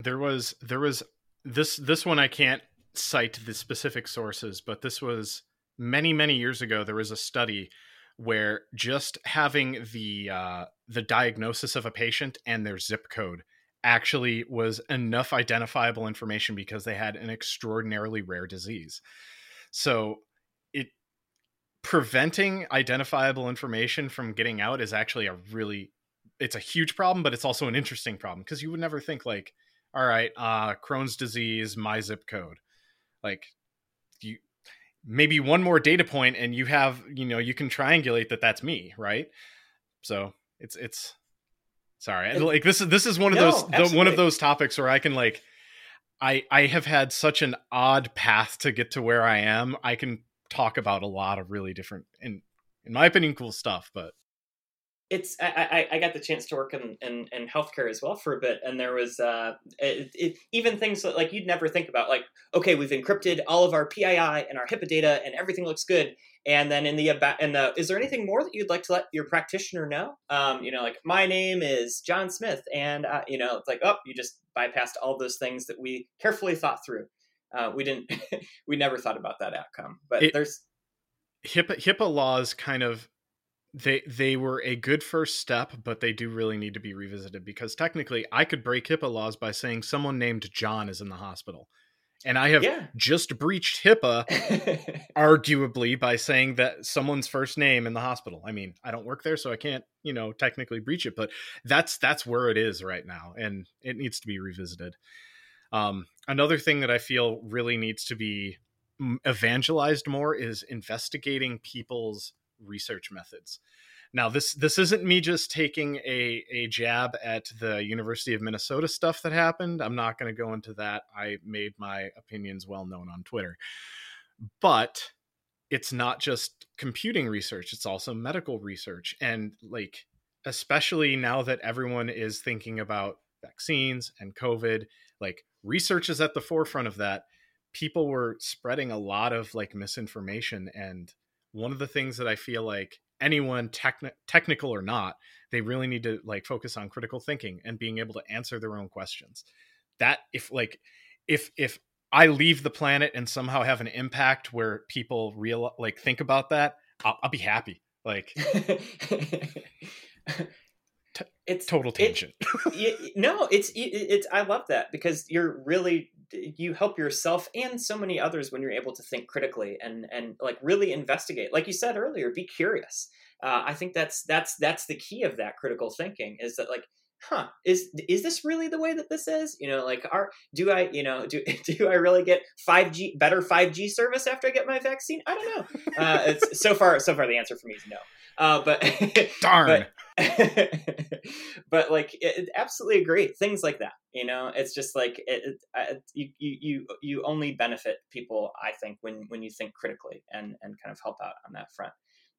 There was there was this this one I can't cite the specific sources, but this was many many years ago. There was a study where just having the uh, the diagnosis of a patient and their zip code actually was enough identifiable information because they had an extraordinarily rare disease. So preventing identifiable information from getting out is actually a really it's a huge problem but it's also an interesting problem because you would never think like all right uh crohn's disease my zip code. Like you maybe one more data point and you have you know you can triangulate that that's me right? So it's it's sorry like this is this is one of no, those the, one of those topics where i can like i i have had such an odd path to get to where i am. I can talk about a lot of really different and in my opinion cool stuff but it's I, I, got the chance to work in, in, in healthcare as well for a bit and there was uh, it, it, even things that, like you'd never think about like okay we've encrypted all of our pii and our hipaa data and everything looks good and then in the about in the is there anything more that you'd like to let your practitioner know? Um, you know like my name is john smith and uh, you know it's like oh you just bypassed all those things that we carefully thought through uh, we didn't [LAUGHS] we never thought about that outcome but it, there's HIPAA, HIPAA laws kind of they they were a good first step but they do really need to be revisited because technically i could break hipaa laws by saying someone named john is in the hospital. And i have yeah. just breached hipaa [LAUGHS] arguably by saying that someone's first name in the hospital. I mean i don't work there so i can't you know technically breach it but that's that's where it is right now and it needs to be revisited um, another thing that I feel really needs to be evangelized more is investigating people's research methods. Now, this this isn't me just taking a a jab at the University of Minnesota stuff that happened. I'm not going to go into that. I made my opinions well known on Twitter, but it's not just computing research; it's also medical research, and like especially now that everyone is thinking about vaccines and COVID, like research is at the forefront of that. People were spreading a lot of like misinformation and one of the things that i feel like anyone techni- technical or not they really need to like focus on critical thinking and being able to answer their own questions. That if like if if i leave the planet and somehow have an impact where people real like think about that i'll, I'll be happy. Like [LAUGHS] it's total tangent. [LAUGHS] It, no, it's it's. I love that because you're really you help yourself and so many others when you're able to think critically and and like really investigate. Like you said earlier, be curious. Uh, I think that's that's that's the key of that critical thinking is that like huh is is this really the way that this is you know like are do i you know do [LAUGHS] do i really get 5g better 5g service after i get my vaccine i don't know uh it's so far so far the answer for me is no uh but [LAUGHS] darn but, [LAUGHS] but like it, absolutely agree things like that you know? It's just like it, it, you you you only benefit people i think when when you think critically and and kind of help out on that front.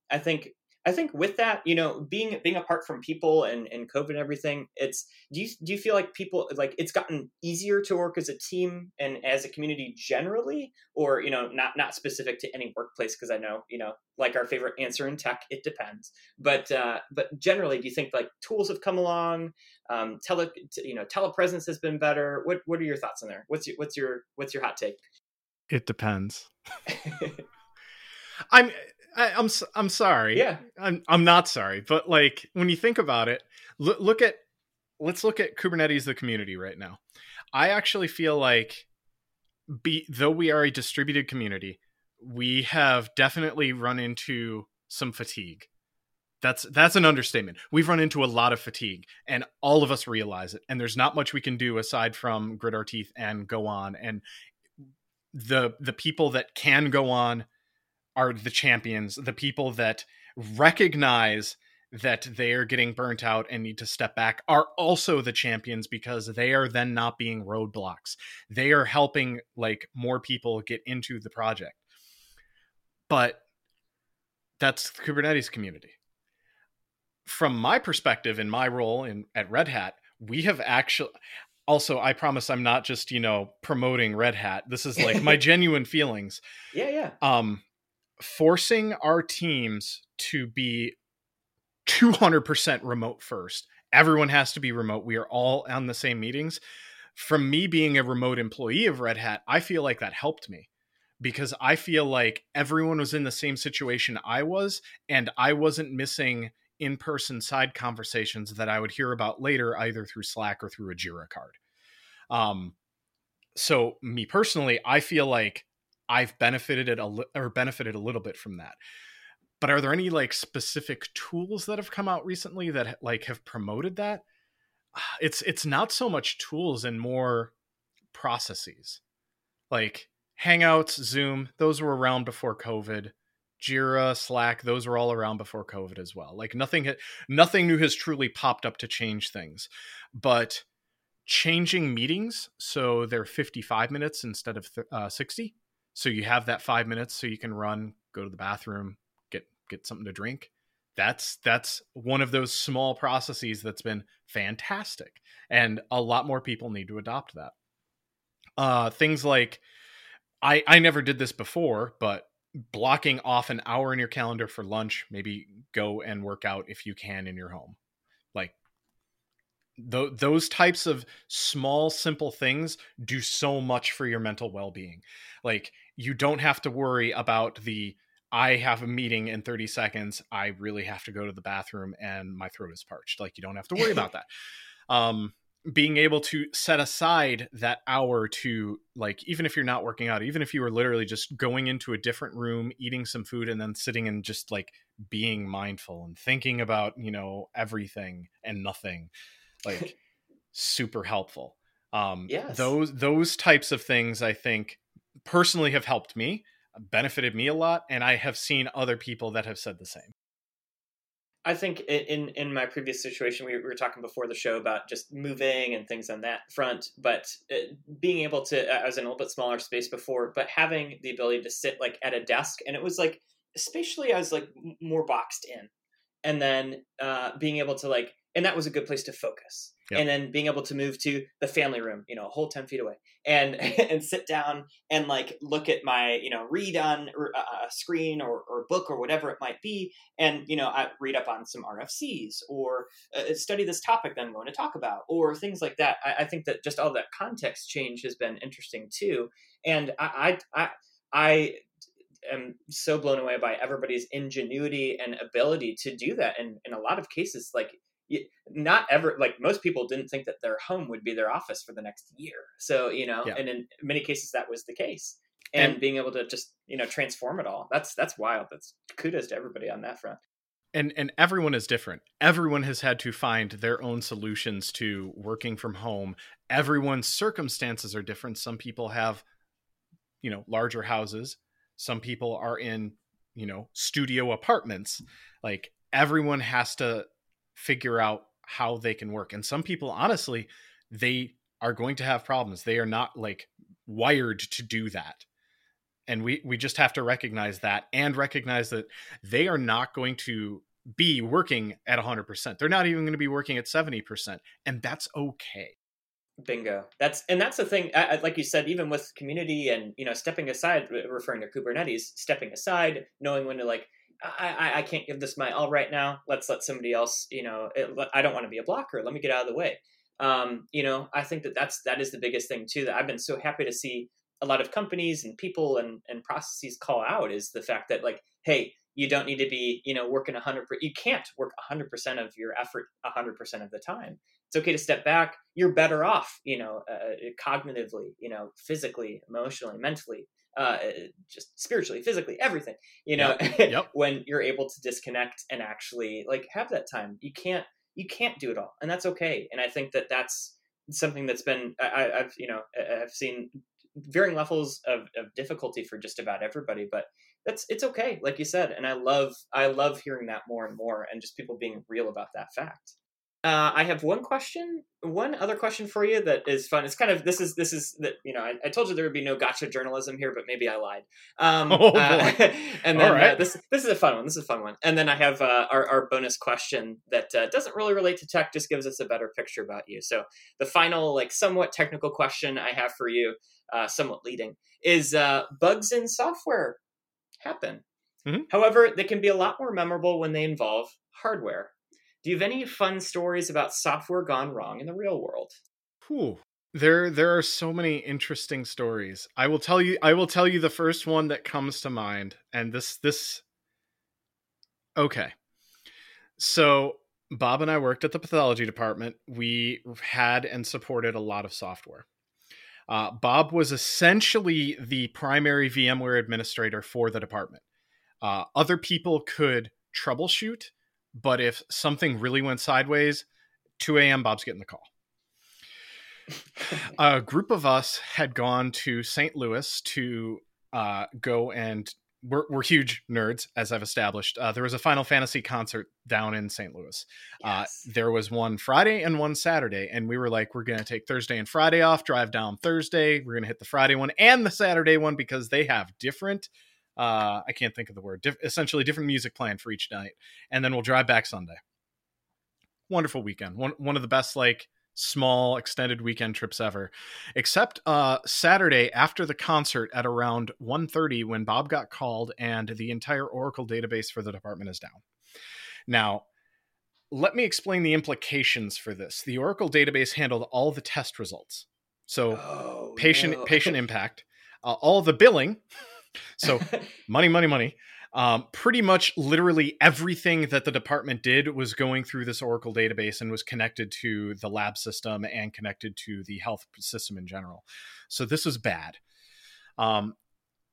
I think I think with that, you know, being being apart from people and, and COVID and everything, it's do you do you feel like people like it's gotten easier to work as a team and as a community generally, or you know, not not specific to any workplace? Because I know, you know, like our favorite answer in tech, it depends. But uh, but generally, do you think like tools have come along? Um, tele, you know, telepresence has been better. What what are your thoughts on there? What's your what's your what's your hot take? It depends. [LAUGHS] I'm I, am I'm, I'm sorry. Yeah, I'm I'm not sorry, but like when you think about it, look, look at let's look at Kubernetes the community right now. I actually feel like be though we are a distributed community, we have definitely run into some fatigue. That's that's an understatement. We've run into a lot of fatigue and all of us realize it and there's not much we can do aside from grit our teeth and go on and the the people that can go on are the champions, the people that recognize that they are getting burnt out and need to step back are also the champions because they are then not being roadblocks. They are helping like more people get into the project. But that's the Kubernetes community. From my perspective in my role in at Red Hat, we have actually also I promise I'm not just, you know, promoting Red Hat. This is like my [LAUGHS] genuine feelings. Yeah, yeah. Um forcing our teams to be 200% remote first. Everyone has to be remote. We are all on the same meetings. From me being a remote employee of Red Hat, I feel like that helped me because I feel like everyone was in the same situation I was, and I wasn't missing in person side conversations that I would hear about later, either through Slack or through a Jira card. Um, so me personally, I feel like I've benefited it a li- or benefited a little bit from that. But are there any like specific tools that have come out recently that like have promoted that? [SIGHS] It's it's not so much tools and more processes. Like hangouts zoom those were around before covid. Jira slack those were all around before covid as well. Like nothing nothing new has truly popped up to change things. But changing meetings so they're 55 minutes instead of th- uh, 60 so you have that five minutes so you can run go to the bathroom get get something to drink. That's that's one of those small processes that's been fantastic and a lot more people need to adopt that. Uh things like i i never did this before but blocking off an hour in your calendar for lunch maybe go and work out if you can in your home. Like th- those types of small simple things do so much for your mental well-being. Like you don't have to worry about the I have a meeting in 30 seconds. I really have to go to the bathroom and my throat is parched. Like you don't have to worry about [LAUGHS] that. Um, being able to set aside that hour to like even if you're not working out even if you were literally just going into a different room eating some food and then sitting and just like being mindful and thinking about you know everything and nothing like [LAUGHS] super helpful um yes. those those types of things i think personally have helped me benefited me a lot and i have seen other people that have said the same. I think in in my previous situation we were talking before the show about just moving and things on that front but uh, being able to i was in a little bit smaller space before but having the ability to sit like at a desk and it was like especially i was like more boxed in. And then uh, being able to like and that was a good place to focus. Yep. and then being able to move to the family room you know a whole 10 feet away and [LAUGHS] and sit down and like look at my you know read on uh, uh, a screen or, or book or whatever it might be and you know I read up on some rfcs or uh, uh, study this topic that i'm going to talk about or things like that. I, I, think that just all that context change has been interesting too. And i i i, I am so blown away by everybody's ingenuity and ability to do that and in a lot of cases. Like not ever like most people didn't think that their home would be their office for the next year. So you know yeah. and in many cases that was the case. And, and, being able to just you know transform it all. That's that's wild. That's kudos to everybody on that front. And and everyone is different. Everyone has had to find their own solutions to working from home. Everyone's circumstances are different. Some people have you know larger houses. Some people are in you know studio apartments. Like everyone has to figure out how they can work. And some people, honestly, they are going to have problems. They are not like wired to do that. And we, we just have to recognize that and recognize that they are not going to be working at 100%. They're not even going to be working at 70%. And that's okay. Bingo. That's and that's the thing. Like you said, even with community and you know stepping aside, referring to Kubernetes, stepping aside, knowing when to like I, I can't give this my all right now. Let's let somebody else, you know, it, I don't want to be a blocker. Let me get out of the way. Um, you know, I think that that's, that is the biggest thing too, that I've been so happy to see a lot of companies and people and, and processes call out is the fact that like, Hey, You don't need to be, you know, working 100 you can't work 100% of your effort 100% of the time. It's okay to step back. You're better off, you know, uh, cognitively, you know, physically, emotionally, mentally, uh, just spiritually, physically, everything, you know, Yep. [LAUGHS] Yep. when you're able to disconnect and actually like have that time. You can't you can't do it all, and that's okay. And I think that that's something that's been I, I've you know I've seen varying levels of, of difficulty for just about everybody, but that's it's okay, like you said. And I love I love hearing that more and more, and just people being real about that fact. Uh, I have one question, one other question for you that is fun. It's kind of this is this is that you know I, I told you there would be no gotcha journalism here, but maybe I lied. Um, [LAUGHS] Oh, uh, [LAUGHS] and then right. uh, this this is a fun one. This is a fun one. And then I have uh, our our bonus question that uh, doesn't really relate to tech, just gives us a better picture about you. So the final like somewhat technical question I have for you, uh, somewhat leading, is uh, bugs in software happen. Mhm. However, they can be a lot more memorable when they involve hardware. Do you have any fun stories about software gone wrong in the real world? Whew. There there are so many interesting stories. I will tell you I will tell you the first one that comes to mind and this this Okay. So Bob and I worked at the pathology department. We had and supported a lot of software. Uh, Bob was essentially the primary VMware administrator for the department. Uh, other people could troubleshoot, but if something really went sideways, 2 a.m., Bob's getting the call [LAUGHS] a group of us had gone to St. Louis to uh, go and we're, we're huge nerds, as I've established. Uh, there was a Final Fantasy concert down in St. Louis. Uh, there was one Friday and one Saturday, and we were like, we're going to take Thursday and Friday off, drive down Thursday. We're going to hit the Friday one and the Saturday one because they have different. Uh, I can't think of the word. Diff- essentially, different music playing for each night, and then we'll drive back Sunday. Wonderful weekend. One one of the best like small extended weekend trips ever except uh saturday after the concert at around 1.30 when bob got called and the entire oracle database for the department is down now let me explain the implications for this the oracle database handled all the test results so oh, patient no. patient [LAUGHS] impact uh, all the billing [LAUGHS] so [LAUGHS] money money money. Um, pretty much literally everything that the department did was going through this oracle database and was connected to the lab system and connected to the health system in general. So this was bad. Um,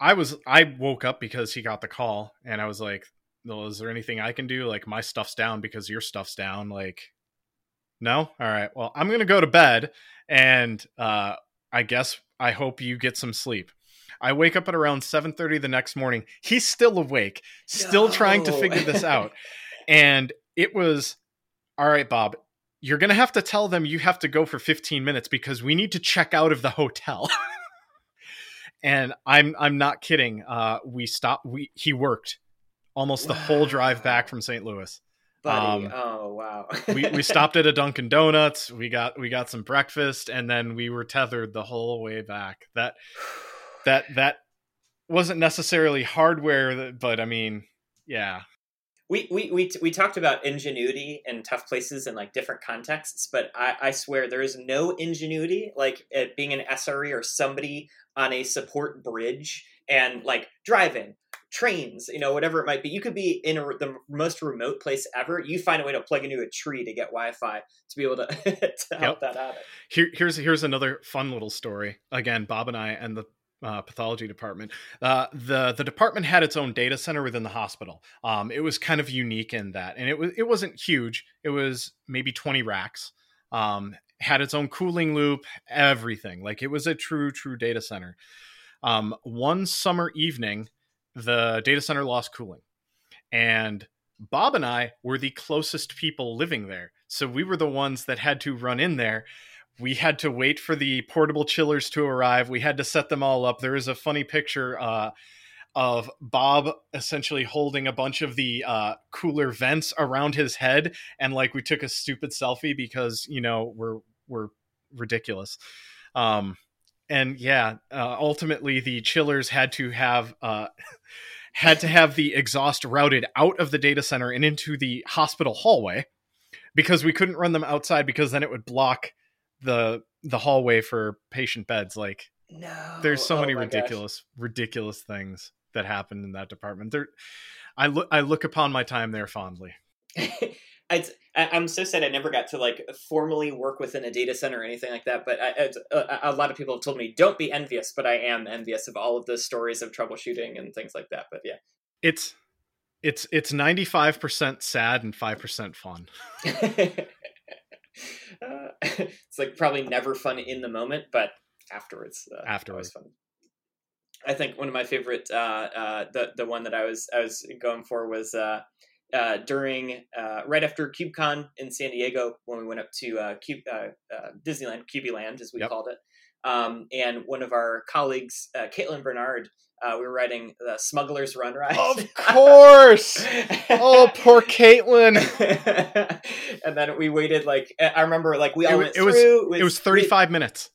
i was i woke up because he got the call and i was like well, is there anything i can do? Like my stuff's down because your stuff's down. Like no? All right. Well i'm gonna go to bed and uh, i guess i hope you get some sleep I wake up at around 7:30 the next morning. He's still awake, still trying to figure this out. And it was all right, Bob. You're going to have to tell them you have to go for 15 minutes because we need to check out of the hotel. [LAUGHS] and I'm I'm not kidding. Uh we stopped we he worked almost the whole drive back from St. Louis. Buddy, um, oh wow. We we stopped at a Dunkin' Donuts. We got we got some breakfast and then we were tethered the whole way back. That that that wasn't necessarily hardware but i mean yeah we we we we talked about ingenuity in tough places and like different contexts, but I, I swear there is no ingenuity like at being an SRE or somebody on a support bridge and like driving trains, you know, whatever it might be. You could be in a, the most remote place ever. You find a way to plug into a tree to get Wi-Fi to be able to, [LAUGHS] to help Yep. that out. Here, here's here's another fun little story. Again, Bob and I and the uh, pathology department. Uh, the the department had its own data center within the hospital. Um, it was kind of unique in that, and it was it wasn't huge. It was maybe twenty racks. Um, had its own cooling loop, everything. Like it was a true true data center. Um, one summer evening, the data center lost cooling, and Bob and I were the closest people living there. So we were the ones that had to run in there we had to wait for the portable chillers to arrive. We had to set them all up. There is a funny picture uh, of Bob essentially holding a bunch of the uh, cooler vents around his head, and like we took a stupid selfie because you know we're we're ridiculous. Um, and yeah, uh, ultimately the chillers had to have. Uh, [LAUGHS] had to have the exhaust routed out of the data center and into the hospital hallway because we couldn't run them outside because then it would block the the hallway for patient beds like No. there's so Oh many my gosh. ridiculous ridiculous things that happened in that department there I look I look upon my time there fondly. [LAUGHS] It's, I'm so sad I never got to like formally work within a data center or anything like that. But I, uh, a, a, lot of people have told me don't be envious, but I am envious of all of the stories of troubleshooting and things like that. But yeah, it's it's it's 95 percent sad and five percent fun. [LAUGHS] uh, [LAUGHS] it's like probably never fun in the moment, but afterwards, uh, afterwards, fun. I think one of my favorite, uh, uh, the the one that I was I was going for was uh, uh, during uh, right after KubeCon in San Diego when we went up to uh, Cube, uh, uh, Disneyland, Land as we yep. called it. Um, and one of our colleagues, uh, Kaitlyn Barnard, we were riding the Smuggler's Run ride. Of [LAUGHS] course! oh, [LAUGHS] poor Kaitlyn. [LAUGHS] and then we waited like I remember, like we all it, went it through. Was, it was, it was thirty five minutes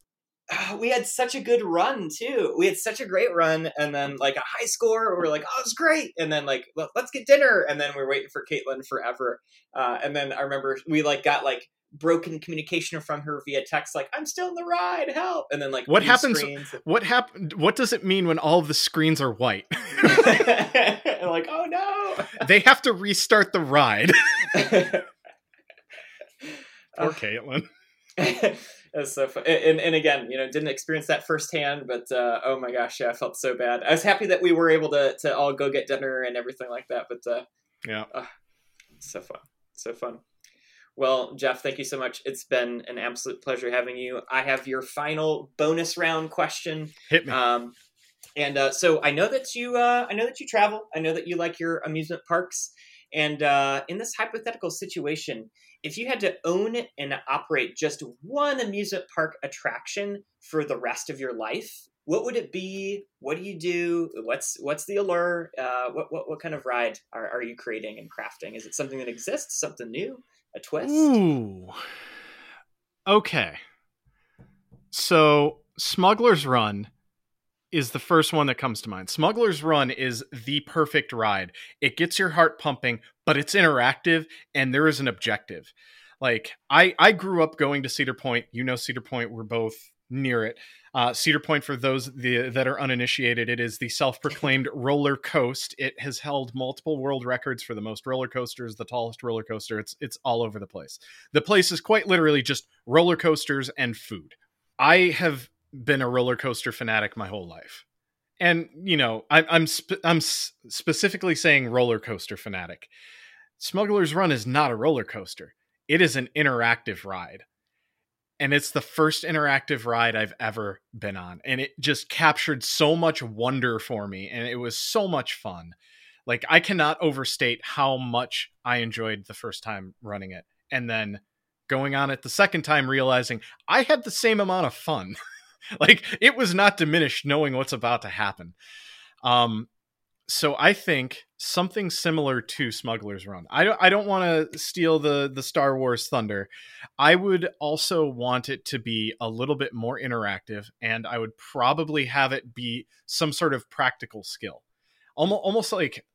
we had such a good run too. We had such a great run, and then like a high score. We are like, "Oh, it's great!" And then like, well, "Let's get dinner." And then we are waiting for Kaitlyn forever. Uh, and then I remember we like got like broken communication from her via text, like, "I'm still in the ride, help!" And then like, what happens? What happened? What does it mean when all of the screens are white? [LAUGHS] [LAUGHS] like, oh no! they have to restart the ride. [LAUGHS] Poor Kaitlyn. That's so fun. And, and again, you know, didn't experience that firsthand, but uh, oh my gosh, yeah, I felt so bad. I was happy that we were able to to all go get dinner and everything like that. But uh, yeah, uh, so fun, so fun. Well, Jeff, thank you so much. It's been an absolute pleasure having you. I have your final bonus round question. Hit me. Um, and uh, so I know that you, uh, I know that you travel. I know that you like your amusement parks. And uh, in this hypothetical situation, if you had to own and operate just one amusement park attraction for the rest of your life, what would it be? What do you do? What's what's the allure? Uh, what, what what kind of ride are, are you creating and crafting? Is it something that exists? Something new? A twist? Ooh. Okay. So Smuggler's Run is the first one that comes to mind. Smuggler's Run is the perfect ride. It gets your heart pumping, but it's interactive and there is an objective. Like I I grew up going to Cedar Point. You know Cedar Point, we're both near it. Uh, Cedar Point, for those the, that are uninitiated, it is the self-proclaimed [LAUGHS] roller coast. It has held multiple world records for the most roller coasters, the tallest roller coaster. It's it's all over the place. The place is quite literally just roller coasters and food. I have been a roller coaster fanatic my whole life. And you know, I, I'm spe- I'm specifically saying roller coaster fanatic. Smuggler's Run is not a roller coaster; it is an interactive ride, and it's the first interactive ride I've ever been on, and it just captured so much wonder for me, and it was so much fun. Like I cannot overstate how much I enjoyed the first time running it, and then going on it the second time, realizing I had the same amount of fun. [LAUGHS] like it was not diminished knowing what's about to happen. Um, so I think something similar to Smuggler's Run. I don't I don't want to steal the the Star Wars thunder. I would also want it to be a little bit more interactive and I would probably have it be some sort of practical skill. Almost almost like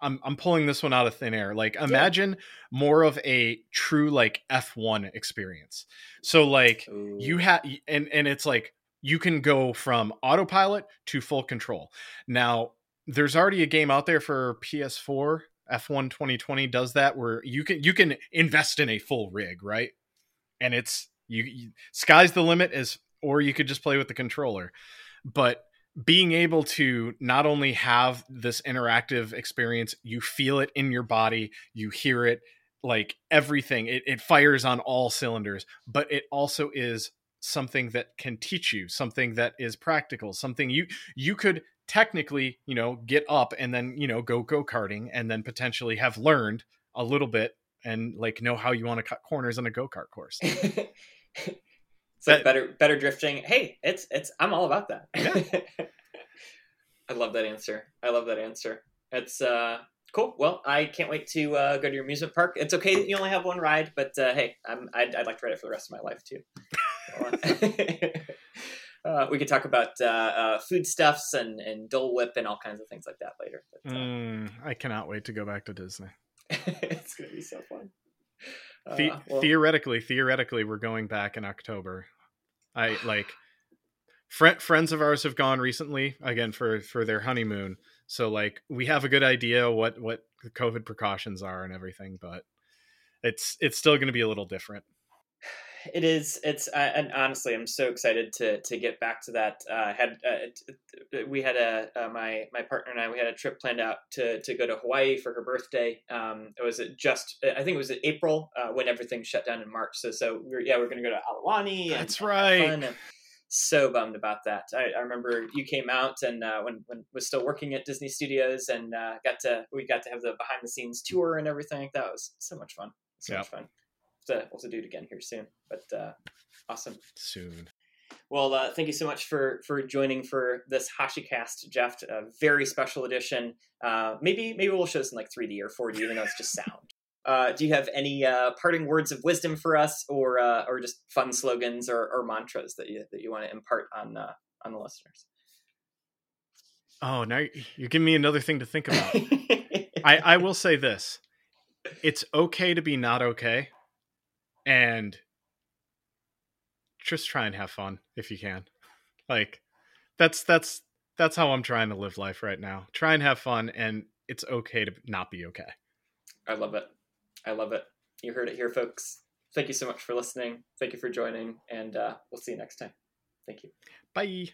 I'm I'm pulling this one out of thin air. Like imagine yeah. more of a true like F1 experience. So like Ooh. you have and and it's like you can go from autopilot to full control. Now, there's already a game out there for PS4. F1 2020 does that where you can you can invest in a full rig, right? And it's you, you sky's the limit as or you could just play with the controller. But being able to not only have this interactive experience, you feel it in your body, you hear it, like everything, it, it fires on all cylinders, but it also is something that can teach you something that is practical something you you could technically you know get up and then you know go go-karting and then potentially have learned a little bit and like know how you want to cut corners on a go-kart course. [LAUGHS] So that, better better drifting. Hey it's it's i'm all about that. Yeah. [LAUGHS] i love that answer. I love that answer. It's uh cool. Well i can't wait to uh, go to your amusement park. It's okay that you only have one ride but uh, hey I'm, I'd, I'd like to ride it for the rest of my life too [LAUGHS] uh, we could talk about uh, uh, foodstuffs and, and Dole Whip and all kinds of things like that later. But, uh, mm, I cannot wait to go back to Disney. [LAUGHS] it's gonna be so fun. The- well, theoretically, theoretically, we're going back in October. I like fr- friends of ours have gone recently again for for their honeymoon. So like we have a good idea what what the COVID precautions are and everything, but it's it's still going to be a little different. It is. It's uh, and honestly, I'm so excited to to get back to that. Uh, had uh, we had a uh, my my partner and I we had a trip planned out to to go to Hawaii for her birthday. Um, it was just I think it was in April uh, when everything shut down in March. So so we are yeah we are going to go to Aulani. That's right. so bummed about that. I, I, remember you came out and uh, when when was still working at Disney Studios and got to we got to have the behind the scenes tour and everything. That was so much fun. So much fun to we'll to do it again here soon. But uh, awesome. Soon. Well, uh, thank you so much for for joining for this HashiCast, Jeff. A very special edition. Uh, maybe maybe we'll show this in like 3D or 4D, even though it's just sound. Uh, do you have any uh, parting words of wisdom for us, or uh, or just fun slogans or, or mantras that you that you want to impart on uh, on the listeners? Oh, now you're giving me another thing to think about. [LAUGHS] I, I will say this: it's okay to be not okay and just try and have fun if you can. Like that's that's that's how I'm trying to live life right now. Try and have fun and it's okay to not be okay. I love it. I love it. You heard it here folks. Thank you so much for listening. Thank you for joining and uh, we'll see you next time. Thank you. Bye.